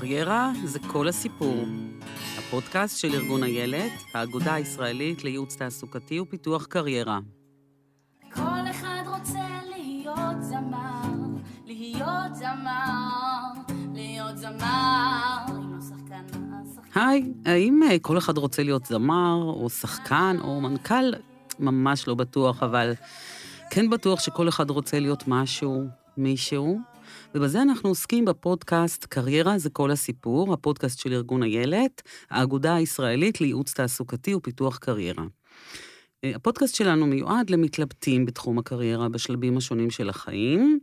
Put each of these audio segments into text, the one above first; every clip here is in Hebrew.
קריירה זה כל הסיפור. הפודקאסט של ארגון איילת, האגודה הישראלית לייעוץ תעסוקתי ופיתוח קריירה. כל אחד רוצה להיות זמר, להיות זמר, להיות זמר. היי, האם אה, כל אחד רוצה להיות זמר, או שחקן, או מנכ"ל? ממש לא בטוח, אבל כן בטוח שכל אחד רוצה להיות משהו, מישהו. ובזה אנחנו עוסקים בפודקאסט קריירה זה כל הסיפור, הפודקאסט של ארגון איילת, האגודה הישראלית לייעוץ תעסוקתי ופיתוח קריירה. אה, הפודקאסט שלנו מיועד למתלבטים בתחום הקריירה בשלבים השונים של החיים,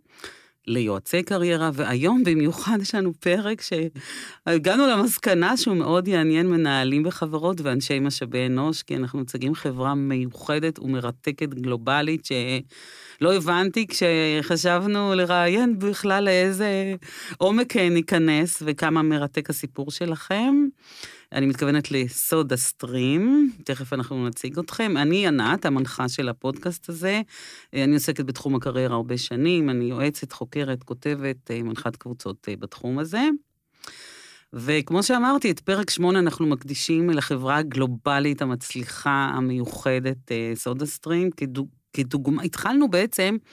ליועצי קריירה, והיום במיוחד יש לנו פרק שהגענו למסקנה שהוא מאוד יעניין מנהלים בחברות ואנשי משאבי אנוש, כי אנחנו מציגים חברה מיוחדת ומרתקת גלובלית, שלא הבנתי כשחשבנו לראיין בכלל לאיזה עומק ניכנס וכמה מרתק הסיפור שלכם. אני מתכוונת לסודה סטרים, תכף אנחנו נציג אתכם. אני ענת, המנחה של הפודקאסט הזה. אני עוסקת בתחום הקריירה הרבה שנים, אני יועצת, חוקרת, כותבת, מנחת קבוצות בתחום הזה. וכמו שאמרתי, את פרק שמונה אנחנו מקדישים לחברה הגלובלית המצליחה, המיוחדת, סודה סטרים, כדוגמה, התחלנו בעצם אה,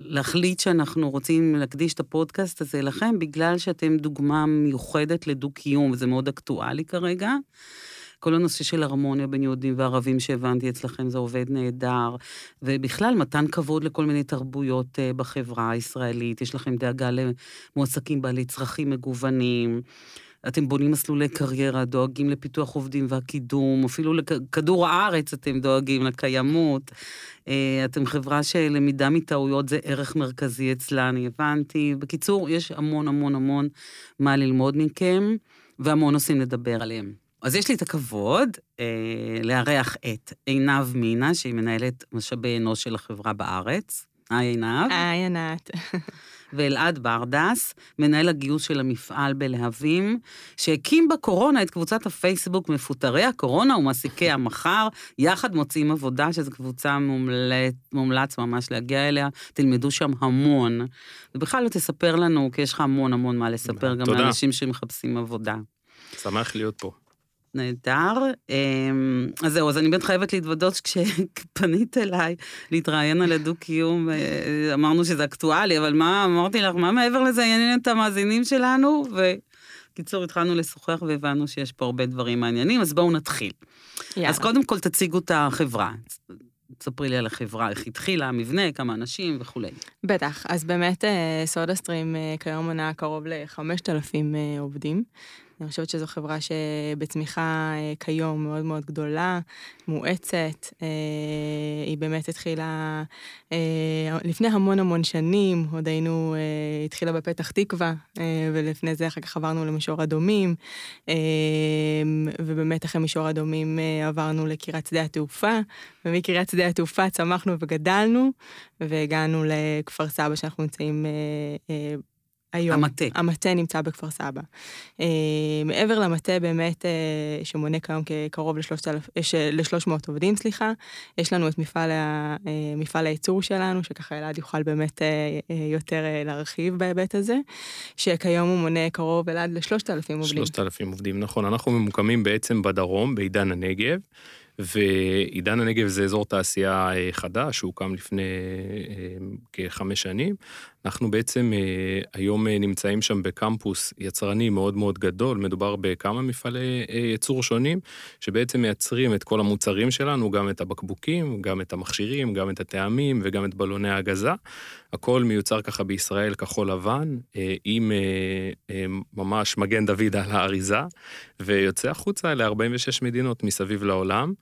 להחליט שאנחנו רוצים להקדיש את הפודקאסט הזה לכם, בגלל שאתם דוגמה מיוחדת לדו-קיום, וזה מאוד אקטואלי כרגע. כל הנושא של הרמוניה בין יהודים וערבים שהבנתי אצלכם זה עובד נהדר, ובכלל מתן כבוד לכל מיני תרבויות אה, בחברה הישראלית, יש לכם דאגה למועסקים בעלי צרכים מגוונים. אתם בונים מסלולי קריירה, דואגים לפיתוח עובדים והקידום, אפילו לכדור הארץ אתם דואגים לקיימות. אה, אתם חברה שלמידה מטעויות זה ערך מרכזי אצלה, אני הבנתי. בקיצור, יש המון המון המון מה ללמוד מכם, והמון נושאים לדבר עליהם. אז יש לי את הכבוד אה, לארח את עינב מינה, שהיא מנהלת משאבי אנוש של החברה בארץ. היי עינב. היי ענת. ואלעד ברדס, מנהל הגיוס של המפעל בלהבים, שהקים בקורונה את קבוצת הפייסבוק מפוטרי הקורונה ומעסיקי המחר, יחד מוצאים עבודה, שזו קבוצה מומלץ, מומלץ ממש להגיע אליה, תלמדו שם המון. ובכלל לא תספר לנו, כי יש לך המון המון מה לספר, גם תודה. לאנשים שמחפשים עבודה. שמח להיות פה. נהדר. אמ, אז זהו, אז אני באמת חייבת להתוודות שכשפנית אליי להתראיין על הדו-קיום, אה, אמרנו שזה אקטואלי, אבל מה, אמרתי לך, מה מעבר לזה יעניין את המאזינים שלנו? וקיצור, התחלנו לשוחח והבנו שיש פה הרבה דברים מעניינים, אז בואו נתחיל. יאללה. אז קודם כל תציגו את החברה. תספרי לי על החברה, איך התחילה, המבנה, כמה אנשים וכולי. בטח, אז באמת אה, סודה סטרים אה, כיום מונה קרוב ל-5,000 אה, עובדים. אני חושבת שזו חברה שבצמיחה אה, כיום מאוד מאוד גדולה, מואצת. אה, היא באמת התחילה אה, לפני המון המון שנים, עוד היינו, התחילה בפתח תקווה, ולפני זה אחר כך עברנו למישור אדומים, ובאמת אחרי מישור אדומים עברנו לקריית שדה התעופה, ומקריית שדה התעופה צמחנו וגדלנו, והגענו לכפר סבא שאנחנו נמצאים היום. המטה. המטה נמצא בכפר סבא. אה, מעבר למטה באמת, אה, שמונה כיום כקרוב ל-300 עובדים, סליחה, יש לנו את מפעל, ה, אה, מפעל הייצור שלנו, שככה אלעד יוכל באמת אה, אה, יותר אה, להרחיב בהיבט הזה, שכיום הוא מונה קרוב אלעד ל-3,000 עובדים. 3,000 עובדים, נכון. אנחנו ממוקמים בעצם בדרום, בעידן הנגב, ועידן הנגב זה אזור תעשייה אה, חדש, שהוקם לפני אה, כחמש שנים. אנחנו בעצם אה, היום נמצאים שם בקמפוס יצרני מאוד מאוד גדול, מדובר בכמה מפעלי ייצור שונים, שבעצם מייצרים את כל המוצרים שלנו, גם את הבקבוקים, גם את המכשירים, גם את הטעמים וגם את בלוני ההגזה. הכל מיוצר ככה בישראל כחול לבן, עם ממש מגן דוד על האריזה, ויוצא החוצה ל-46 מדינות מסביב לעולם.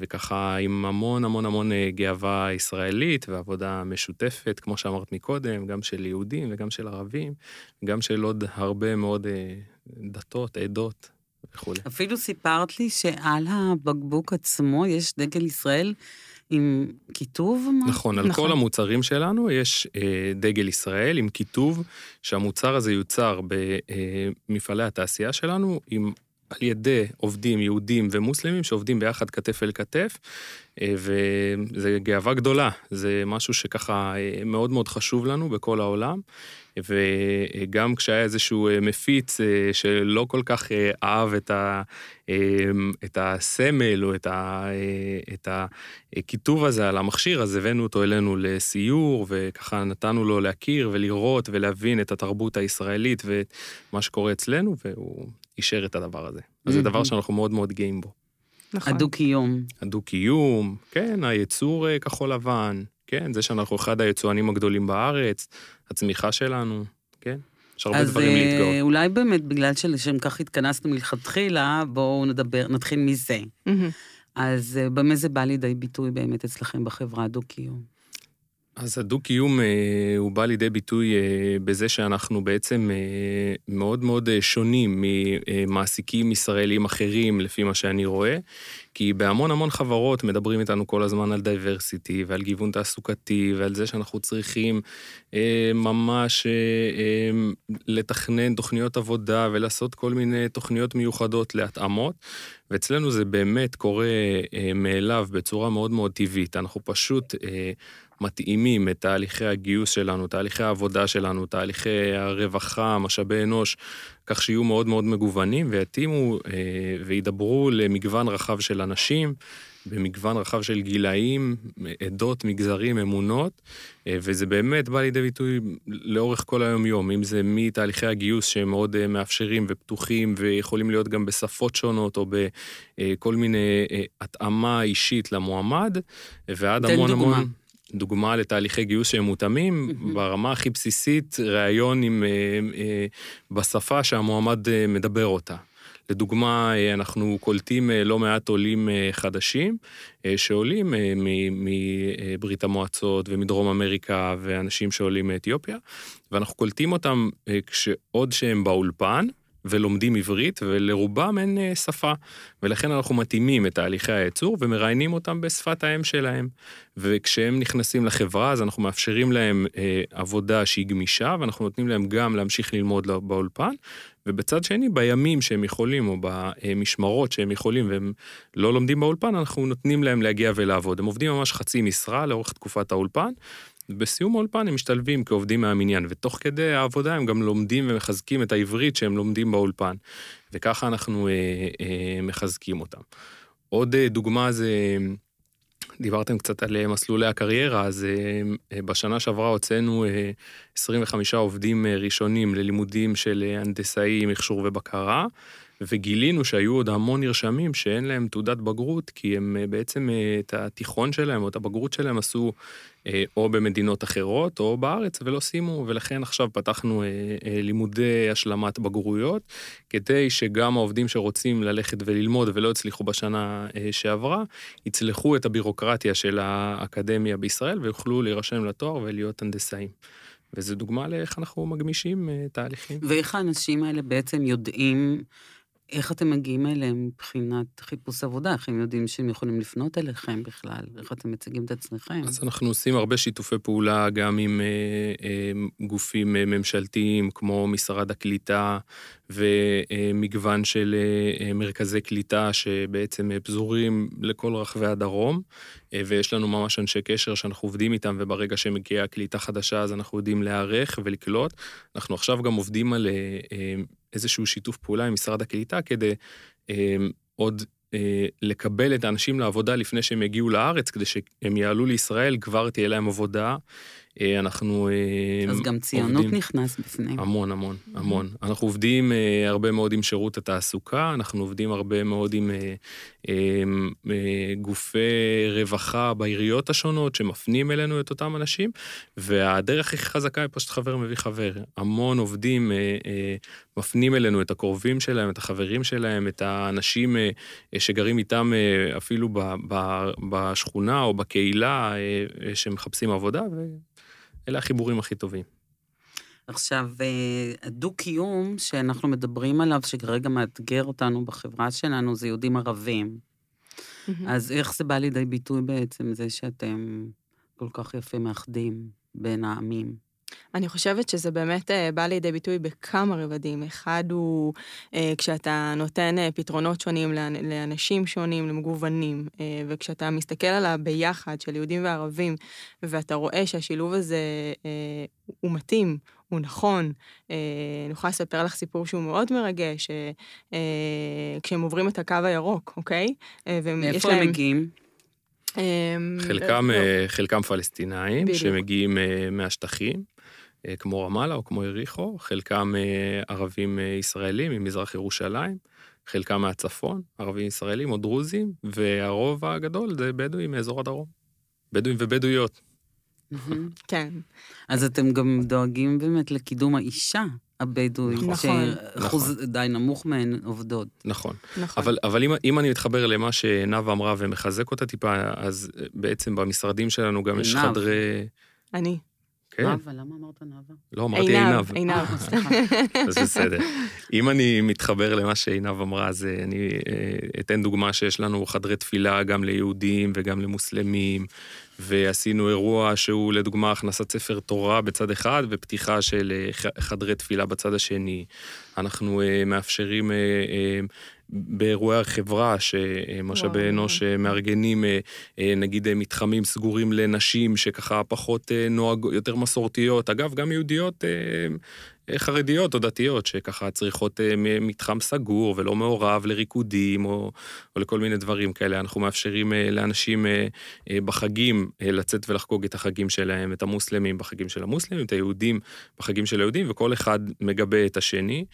וככה עם המון המון המון גאווה ישראלית ועבודה משותפת, כמו שאמרת מקודם, גם של יהודים וגם של ערבים, גם של עוד הרבה מאוד דתות, עדות וכולי. אפילו סיפרת לי שעל הבקבוק עצמו יש דגל ישראל. עם כיתוב? נכון, על נכון. כל המוצרים שלנו יש אה, דגל ישראל עם כיתוב שהמוצר הזה יוצר במפעלי התעשייה שלנו עם על ידי עובדים יהודים ומוסלמים שעובדים ביחד כתף אל כתף, אה, וזה גאווה גדולה, זה משהו שככה אה, מאוד מאוד חשוב לנו בכל העולם. וגם כשהיה איזשהו אה, מפיץ שלא כל כך אהב את, ה, את הסמל או את, ה, את הכיתוב הזה על המכשיר, אז הבאנו אותו אלינו לסיור, וככה נתנו לו להכיר ולראות ולהבין את התרבות הישראלית ומה שקורה אצלנו, והוא אישר את הדבר הזה. אז זה דבר שאנחנו מאוד מאוד גאים בו. נכון. הדו-קיום. הדו-קיום, כן, הייצור אה, כחול לבן, כן, זה שאנחנו אחד היצואנים הגדולים בארץ, הצמיחה שלנו, כן, יש הרבה דברים אז להתגאות. אה, אולי באמת, בגלל שלשם כך התכנסנו מלכתחילה, בואו נדבר, נתחיל מזה. מהמם. אז אה, במה זה בא לידי ביטוי באמת אצלכם בחברה הדו-קיום? אז הדו-קיום אה, הוא בא לידי ביטוי אה, בזה שאנחנו בעצם אה, מאוד מאוד שונים ממעסיקים ישראלים אחרים, לפי מה שאני רואה, כי בהמון המון חברות מדברים איתנו כל הזמן על diversity ועל גיוון תעסוקתי ועל זה שאנחנו צריכים ממש לתכנן תוכניות עבודה ולעשות כל מיני תוכניות מיוחדות להתאמות, ואצלנו זה באמת קורה מאליו בצורה מאוד מאוד טבעית. אנחנו פשוט... מתאימים את תהליכי הגיוס שלנו, תהליכי העבודה שלנו, תהליכי הרווחה, משאבי אנוש, כך שיהיו מאוד מאוד מגוונים ויתאימו אה, וידברו למגוון רחב של אנשים, במגוון רחב של גילאים, עדות, מגזרים, אמונות, אה, וזה באמת בא לידי ביטוי לאורך כל היום-יום, אם זה מתהליכי הגיוס שהם מאוד אה, מאפשרים ופתוחים ויכולים להיות גם בשפות שונות או בכל מיני אה, התאמה אישית למועמד, ועד המון דוגמה. המון... דוגמה לתהליכי גיוס שהם מותאמים. ברמה הכי בסיסית, ראיון עם, אה, אה, בשפה שהמועמד אה, מדבר אותה. לדוגמה, אנחנו קולטים לא מעט עולים חדשים, שעולים מברית המועצות ומדרום אמריקה, ואנשים שעולים מאתיופיה, ואנחנו קולטים אותם כשעוד שהם באולפן, ולומדים עברית, ולרובם אין אה, שפה. ולכן אנחנו מתאימים את תהליכי הייצור ומראיינים אותם בשפת האם שלהם. וכשהם נכנסים לחברה, אז אנחנו מאפשרים להם אה, עבודה שהיא גמישה, ואנחנו נותנים להם גם להמשיך ללמוד לא- באולפן. ובצד שני, בימים שהם יכולים, או במשמרות שהם יכולים והם לא לומדים באולפן, אנחנו נותנים להם להגיע ולעבוד. הם עובדים ממש חצי משרה לאורך תקופת האולפן. בסיום האולפן הם משתלבים כעובדים מהמניין, ותוך כדי העבודה הם גם לומדים ומחזקים את העברית שהם לומדים באולפן. וככה אנחנו אה, אה, מחזקים אותם. עוד אה, דוגמה זה, דיברתם קצת על אה, מסלולי הקריירה, אז אה, אה, בשנה שעברה הוצאנו אה, 25 עובדים אה, ראשונים ללימודים של אה, הנדסאי, מכשור ובקרה, וגילינו שהיו עוד המון נרשמים שאין להם תעודת בגרות, כי הם אה, בעצם אה, את התיכון שלהם או את הבגרות שלהם עשו אה, או במדינות אחרות או בארץ ולא סיימו, ולכן עכשיו פתחנו לימודי השלמת בגרויות, כדי שגם העובדים שרוצים ללכת וללמוד ולא הצליחו בשנה שעברה, יצלחו את הבירוקרטיה של האקדמיה בישראל ויוכלו להירשם לתואר ולהיות הנדסאים. וזו דוגמה לאיך אנחנו מגמישים תהליכים. ואיך האנשים האלה בעצם יודעים, איך אתם מגיעים אליהם מבחינת חיפוש עבודה? איך הם יודעים שהם יכולים לפנות אליכם בכלל? איך אתם מציגים את עצמכם? אז אנחנו עושים הרבה שיתופי פעולה גם עם אה, אה, גופים אה, ממשלתיים כמו משרד הקליטה ומגוון של אה, אה, מרכזי קליטה שבעצם אה, פזורים לכל רחבי הדרום, ויש לנו ממש אנשי קשר שאנחנו עובדים איתם, וברגע שמגיעה קליטה חדשה אז אנחנו יודעים להיערך ולקלוט. אנחנו עכשיו גם עובדים על איזשהו שיתוף פעולה עם משרד הקליטה כדי עוד לקבל את האנשים לעבודה לפני שהם יגיעו לארץ, כדי שהם יעלו לישראל, כבר תהיה להם עבודה. אה, אנחנו אה, אז גם ציונות עובדים- נכנס בפנים. המון, המון, המון. אנחנו עובדים אה, הרבה מאוד עם שירות התעסוקה, אנחנו עובדים הרבה מאוד עם גופי רווחה בעיריות השונות שמפנים אלינו את אותם אנשים, והדרך הכי חזקה היא פשוט חבר מביא חבר. המון עובדים מפנים אלינו את הקרובים שלהם, את החברים שלהם, את האנשים שגרים איתם אפילו בשכונה או בקהילה שמחפשים עבודה, ואלה החיבורים הכי טובים. עכשיו, אה, הדו-קיום שאנחנו מדברים עליו, שכרגע מאתגר אותנו בחברה שלנו, זה יהודים ערבים. אז איך זה בא לידי ביטוי בעצם, זה שאתם כל כך יפה מאחדים בין העמים? אני חושבת שזה באמת אה, בא לידי ביטוי בכמה רבדים. אחד הוא אה, כשאתה נותן אה, פתרונות שונים לאנ- לאנשים שונים, למגוונים, וכשאתה מסתכל על הביחד של יהודים וערבים, ואתה רואה שהשילוב הזה הוא מתאים, הוא נכון. אה, אני יכולה לספר לך סיפור שהוא מאוד מרגש, אה, אה, כשהם עוברים את הקו הירוק, אוקיי? אה, ויש מאיפה הם מגיעים? אה, חלקם, לא, אה, חלקם פלסטינאים, בדיוק. שמגיעים אה, מהשטחים, כמו רמאללה או כמו יריחו, חלקם אה, ערבים אה, ישראלים ממזרח ירושלים, חלקם מהצפון, ערבים ישראלים או דרוזים, והרוב הגדול זה בדואים מאזור הדרום. בדואים ובדואיות. כן. אז אתם גם דואגים באמת לקידום האישה הבדואית, נכון. שאחוז די נמוך מהן עובדות. נכון. נכון. אבל, אבל אם, אם אני מתחבר למה שנאוה אמרה ומחזק אותה טיפה, אז אה, בעצם במשרדים שלנו גם יש. חדרי... אני. כן, נאוה, למה אמרת נאוה? לא אמרתי עינב. עינב, עינב. אה, סליחה. אז בסדר. אם אני מתחבר למה שעינב אמרה, אז אה, אני אה, אתן דוגמה שיש לנו חדרי תפילה גם ליהודים וגם למוסלמים, ועשינו אירוע שהוא לדוגמה הכנסת ספר תורה בצד אחד ופתיחה של אה, חדרי תפילה בצד השני. אנחנו אה, מאפשרים אה, אה, באירועי החברה, שמשאבי וואו. אנוש אה, מארגנים, אה, אה, נגיד מתחמים סגורים לנשים שככה פחות נוהג, יותר מסורתיות, אגב, גם יהודיות חרדיות או דתיות, שככה צריכות מתחם סגור ולא מעורב לריקודים או, או לכל מיני דברים כאלה. אנחנו מאפשרים לאנשים בחגים לצאת ולחגוג את החגים שלהם, את המוסלמים בחגים של המוסלמים, את היהודים בחגים של היהודים, וכל אחד מגבה את השני.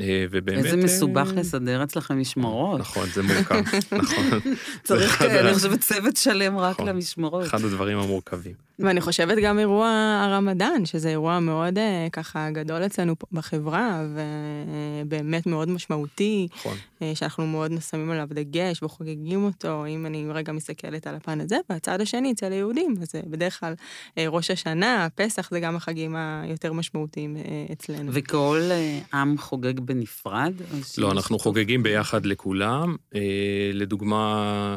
אה, ובאמת... איזה אה, מסובך לסדר אצלכם משמרות. נכון, זה מורכב, נכון. צריך, אני חושבת, צוות שלם רק נכון. למשמרות. אחד הדברים המורכבים. ואני חושבת גם אירוע הרמדאן, שזה אירוע מאוד אה, ככה גדול אצלנו בחברה, ובאמת מאוד משמעותי, נכון. אה, שאנחנו מאוד שמים עליו דגש וחוגגים אותו, אם אני רגע מסתכלת על הפן הזה, והצד השני אצל היהודים, אז אה, בדרך כלל אה, ראש השנה, פסח זה גם החגים היותר משמעותיים אה, אצלנו. וכל אה, עם חוגג בנפרד? לא, אנחנו? חוגגים ביחד לכולם. אה, לדוגמה,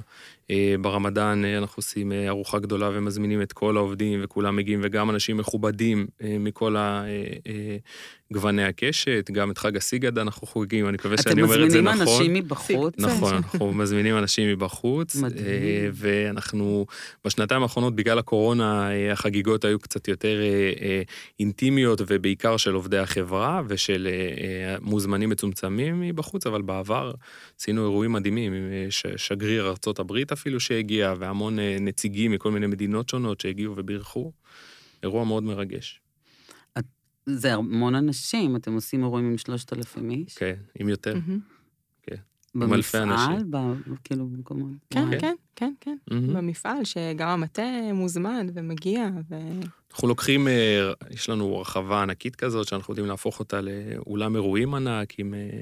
ברמדאן אה, אנחנו עושים אה, ארוחה גדולה ומזמינים את כל העובדים וכולם מגיעים, וגם אנשים מכובדים אה, מכל הגווני הקשת, גם את חג הסיגד אנחנו חוגגים, אני מקווה שאני אומר את זה אתם נכון. מזמינים אנשים מבחוץ? נכון, אנחנו מזמינים אנשים מבחוץ, מדהים. אה, ואנחנו בשנתיים האחרונות, בגלל הקורונה, אה, החגיגות היו קצת יותר אה, אינטימיות, ובעיקר של עובדי החברה ושל מוזמנים מצומצמים מבחוץ, אבל בעבר עשינו אירועים מדהימים, עם שגריר ארצות הברית אפילו שהגיע, והמון נציגים מכל מיני מדינות שונות שהגיעו ובירכו. אירוע מאוד מרגש, זה המון אנשים, אתם עושים אירועים עם שלושת אלפים איש? כן, עם יותר. עם אלפי במפעל? ב- כאילו, במקומות? כן, וואי. כן, כן, כן, מהמם. במפעל, שגם המטה מוזמן ומגיע, ו... אנחנו לוקחים, אה, יש לנו רחבה ענקית כזאת, שאנחנו יודעים להפוך אותה לאולם אירועים ענק, עם אה,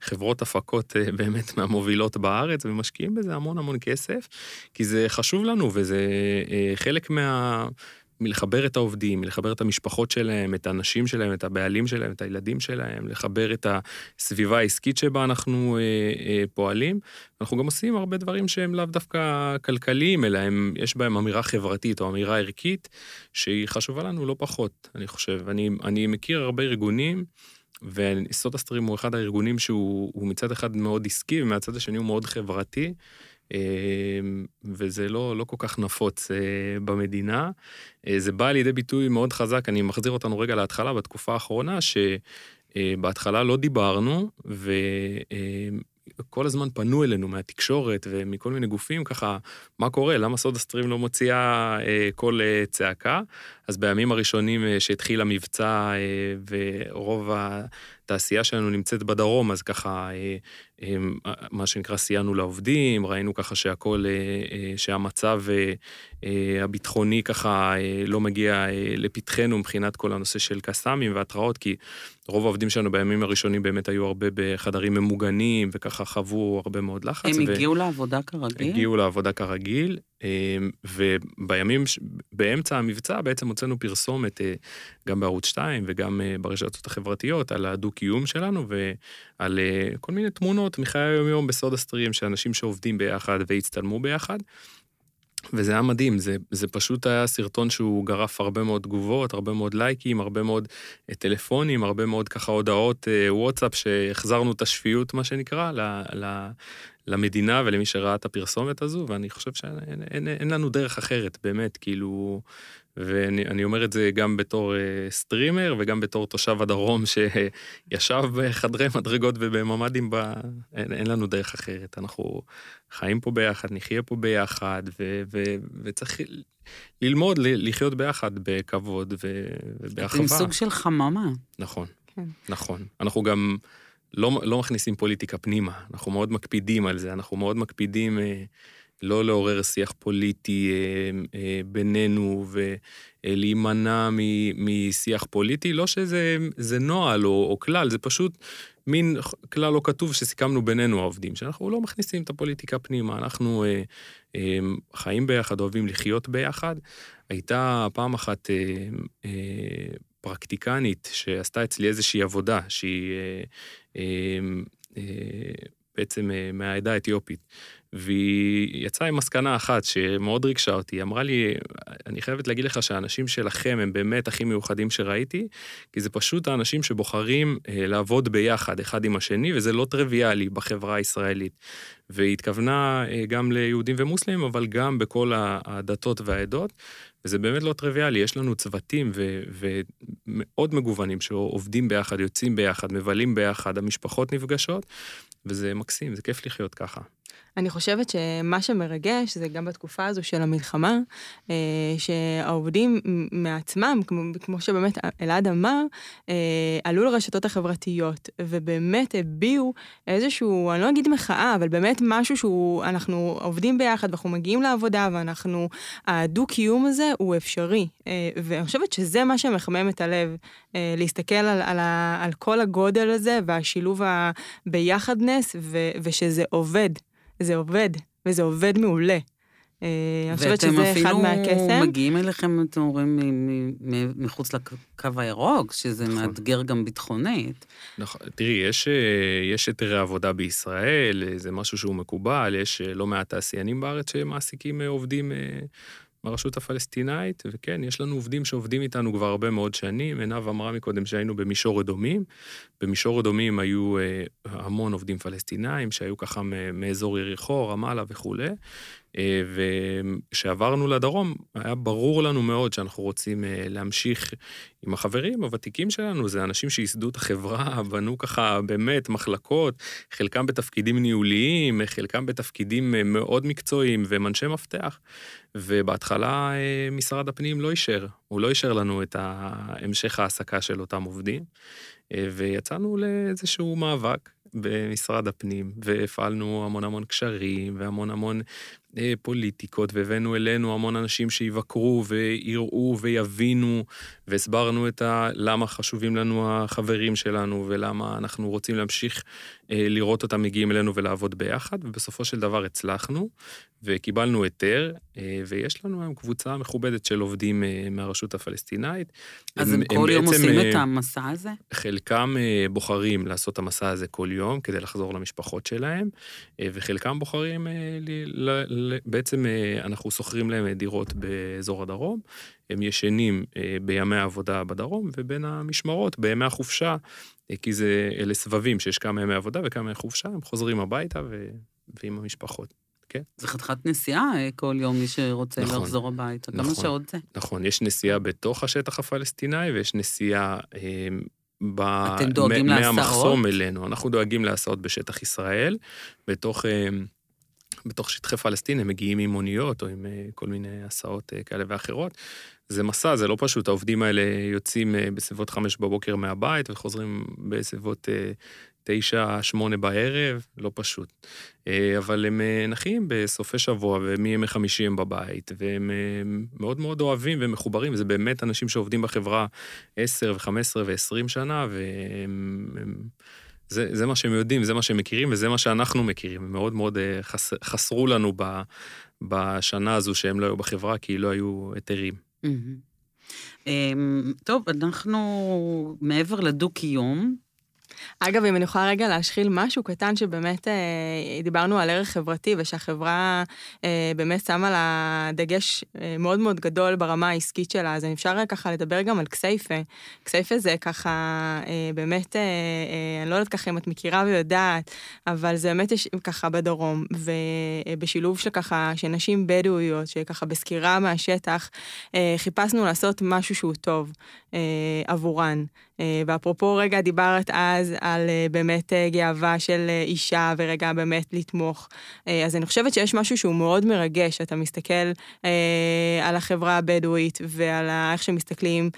חברות הפקות אה, באמת מהמובילות בארץ, ומשקיעים בזה המון המון כסף, כי זה חשוב לנו, וזה חלק מה... מלחבר את העובדים, מלחבר את המשפחות שלהם, את האנשים שלהם, את הבעלים שלהם, את הילדים שלהם, לחבר את הסביבה העסקית שבה אנחנו אה, אה, פועלים. אנחנו גם עושים הרבה דברים שהם לאו דווקא כלכליים, אלא הם, יש בהם אמירה חברתית או אמירה ערכית, שהיא חשובה לנו לא פחות, אני חושב. אני, אני מכיר הרבה ארגונים, וסודה סטרים הוא אחד הארגונים שהוא הוא מצד אחד מאוד עסקי, ומהצד השני הוא מאוד חברתי. אה, וזה לא, לא כל כך נפוץ אה, במדינה. אה, זה בא לידי ביטוי מאוד חזק, אני מחזיר אותנו רגע להתחלה, בתקופה האחרונה, שבהתחלה לא דיברנו, וכל הזמן פנו אלינו מהתקשורת ומכל מיני גופים, ככה, מה קורה, למה סודה סטרים לא מוציאה אה, קול אה, צעקה? אז בימים הראשונים אה, שהתחיל המבצע אה, ורוב התעשייה שלנו נמצאת בדרום, אז ככה, אה, אה, מה שנקרא, סייענו לעובדים, ראינו ככה שהכל, אה, שהמצב הביטחוני ככה לא מגיע לפתחנו מבחינת כל הנושא של קסאמים והתראות, כי רוב העובדים שלנו בימים הראשונים באמת היו הרבה בחדרים ממוגנים, וככה חוו הרבה מאוד לחץ. הם ו- הגיעו לעבודה כרגיל? הגיעו לעבודה כרגיל, ובימים, באמצע המבצע בעצם הוצאנו פרסומת גם בערוץ 2 וגם ברשתות החברתיות על הדו-קיום שלנו ועל אה, כל מיני תמונות מחיי היום-יום בסודה סטרים של אנשים שעובדים ביחד והצטלמו ביחד. וזה היה מדהים, זה, זה פשוט היה סרטון שהוא גרף הרבה מאוד תגובות, הרבה מאוד לייקים, הרבה מאוד אה, טלפונים, הרבה מאוד ככה הודעות אה, וואטסאפ שהחזרנו את השפיות, מה שנקרא, ל, ל, למדינה ולמי שראה את הפרסומת הזו, ואני חושב שאין אין, אין לנו דרך אחרת, באמת, כאילו... ואני אומר את זה גם בתור uh, סטרימר וגם בתור תושב הדרום שישב בחדרי מדרגות ובממ"דים, ב... אין, אין לנו דרך אחרת. אנחנו חיים פה ביחד, נחיה פה ביחד, ו, ו, וצריך ללמוד לחיות ביחד בכבוד ו, ובאחווה. עם סוג של חממה. נכון, כן. נכון. אנחנו גם לא, לא מכניסים פוליטיקה פנימה, אנחנו מאוד מקפידים על זה, אנחנו מאוד מקפידים... Uh, לא לעורר שיח פוליטי אה, אה, בינינו ולהימנע משיח פוליטי, לא שזה נוהל או, או כלל, זה פשוט מין כלל לא כתוב שסיכמנו בינינו העובדים, שאנחנו לא מכניסים את הפוליטיקה פנימה, אנחנו אה, אה, חיים ביחד, אוהבים לחיות ביחד. הייתה פעם אחת אה, אה, פרקטיקנית שעשתה אצלי איזושהי עבודה, שהיא אה, אה, אה, בעצם אה, מהעדה האתיופית. והיא יצאה עם מסקנה אחת שמאוד ריגשה אותי. היא אמרה לי, אני חייבת להגיד לך שהאנשים שלכם הם באמת הכי מיוחדים שראיתי, כי זה פשוט האנשים שבוחרים אה, לעבוד ביחד אחד עם השני, וזה לא טריוויאלי בחברה הישראלית. והיא התכוונה אה, גם ליהודים ומוסלמים, אבל גם בכל הדתות והעדות, וזה באמת לא טריוויאלי. יש לנו צוותים ומאוד מגוונים שעובדים ביחד, יוצאים ביחד, מבלים ביחד, המשפחות נפגשות, וזה מקסים, זה כיף לחיות ככה. אני חושבת שמה שמרגש זה גם בתקופה הזו של המלחמה, אה, שהעובדים מעצמם, כמו, שבאמת אלעד אמר, אה, עלו לרשתות החברתיות ובאמת הביעו איזשהו, אני לא אגיד מחאה, אבל באמת משהו שהוא, אנחנו עובדים ביחד ואנחנו מגיעים לעבודה ואנחנו, הדו-קיום הזה הוא אפשרי. אה, ואני חושבת שזה מה שמחמם את הלב, להסתכל על, על, על כל הגודל הזה והשילוב הביחדנס ושזה עובד. זה עובד, וזה עובד מעולה. אה, אני חושבת שזה אחד מהקסם. ואתם אפילו מגיעים אליכם, אתם אומרים, מחוץ לקו הירוק, שזה נכון. מאתגר גם ביטחונית. נכון, תראי, יש, אה, יש היתרי עבודה בישראל, אה, זה משהו שהוא מקובל, יש לא מעט תעשיינים בארץ שמעסיקים עובדים מהרשות הפלסטינאית, וכן, יש לנו עובדים שעובדים איתנו כבר הרבה מאוד שנים. עינב אמרה מקודם שהיינו במישור אדומים. במישור אדומים היו אה, המון עובדים פלסטינאים שהיו ככה מאזור יריחו, רמאללה וכולי. אה, וכשעברנו לדרום, היה ברור לנו מאוד שאנחנו רוצים אה, להמשיך עם החברים הוותיקים שלנו, זה אנשים שייסדו את החברה, בנו ככה באמת מחלקות, חלקם בתפקידים ניהוליים, חלקם בתפקידים אה, מאוד מקצועיים והם אנשי מפתח. ובהתחלה משרד הפנים לא אישר, הוא לא אישר לנו את המשך ההעסקה של אותם עובדים, ויצאנו לאיזשהו מאבק. במשרד הפנים, והפעלנו המון המון קשרים והמון המון פוליטיקות, והבאנו אלינו המון אנשים שיבקרו ויראו ויבינו, והסברנו את ה... למה חשובים לנו החברים שלנו, ולמה אנחנו רוצים להמשיך אה, לראות אותם מגיעים אלינו ולעבוד ביחד, ובסופו של דבר הצלחנו, וקיבלנו היתר, אה, ויש לנו היום קבוצה מכובדת של עובדים אה, מהרשות הפלסטינאית. אז הם, הם כל יום עושים את המסע הזה? חלקם בוחרים לעשות את המסע הזה כל יום כדי לחזור למשפחות שלהם, וחלקם בוחרים, בעצם אנחנו שוכרים להם דירות באזור הדרום, הם ישנים בימי העבודה בדרום, ובין המשמרות, בימי החופשה, כי זה, אלה סבבים שיש כמה ימי עבודה וכמה ימי חופשה, הם חוזרים הביתה ו... ועם המשפחות. כן. זה חתיכת נסיעה אה, כל יום, מי שרוצה נכון, לחזור הביתה. נכון, כמה שעות זה? נכון, יש נסיעה בתוך השטח הפלסטיני ויש נסיעה אה, ב... אתם דואגים להסעות? מהמחסום אלינו. אנחנו דואגים להסעות בשטח ישראל, בתוך... אה, בתוך שטחי פלסטין הם מגיעים עם מוניות או עם אה, כל מיני הסעות אה, כאלה ואחרות. זה מסע, זה לא פשוט, העובדים האלה יוצאים אה, בסביבות חמש בבוקר מהבית וחוזרים בסביבות תשע, שמונה בערב, לא פשוט. אבל הם נחים בסופי שבוע ומימי חמישי הם בבית, והם מאוד מאוד אוהבים ומחוברים, זה באמת אנשים שעובדים בחברה עשר וחמש עשרה ועשרים שנה, והם... זה, זה מה שהם יודעים, זה מה שהם מכירים, וזה מה שאנחנו מכירים. הם מאוד מאוד אה, חס, חסרו לנו ב, בשנה הזו שהם לא היו בחברה, כי לא היו היתרים. Mm-hmm. טוב, אנחנו מעבר לדו-קיום, אגב, אם אני יכולה רגע להשחיל משהו קטן שבאמת אה, דיברנו על ערך חברתי ושהחברה אה, באמת שמה לה דגש אה, מאוד מאוד גדול ברמה העסקית שלה, אז אפשר ככה לדבר גם על כסייפה. כסייפה זה ככה אה, באמת, אה, אה, אני לא יודעת ככה אם את מכירה ויודעת, אבל זה באמת יש ככה בדרום, ובשילוב של ככה, של נשים בדואיות, שככה בסקירה מהשטח, אה, חיפשנו לעשות משהו שהוא טוב עבורן. אה, ואפרופו רגע דיברת אז על אה, באמת אה, גאווה של אישה ורגע באמת לתמוך. אז אני חושבת שיש משהו שהוא מאוד מרגש, אתה מסתכל על החברה הבדואית ועל איך שמסתכלים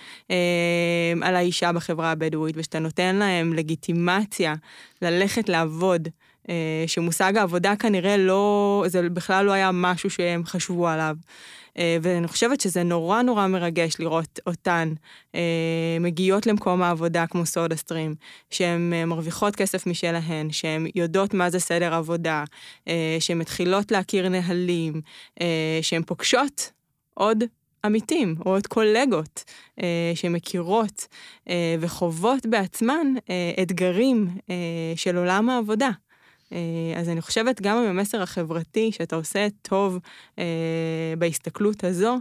על האישה בחברה הבדואית, ושאתה נותן להם לגיטימציה ללכת לעבוד. שמושג העבודה כנראה לא, זה בכלל לא היה משהו שהם חשבו עליו. אה, ואני חושבת שזה נורא נורא מרגש לראות אותן אה, מגיעות למקום העבודה כמו סודה סטרים, שהן אה, מרוויחות כסף משלהן, שהן יודעות מה זה סדר עבודה, שהן מתחילות להכיר נהלים, שהן פוגשות עוד עמיתים או עוד קולגות אה, שמכירות אה, וחוות בעצמן אה, אתגרים אה, של עולם העבודה. אה, אז אני חושבת גם עם המסר החברתי, שאתה עושה טוב אה, בהסתכלות הזו,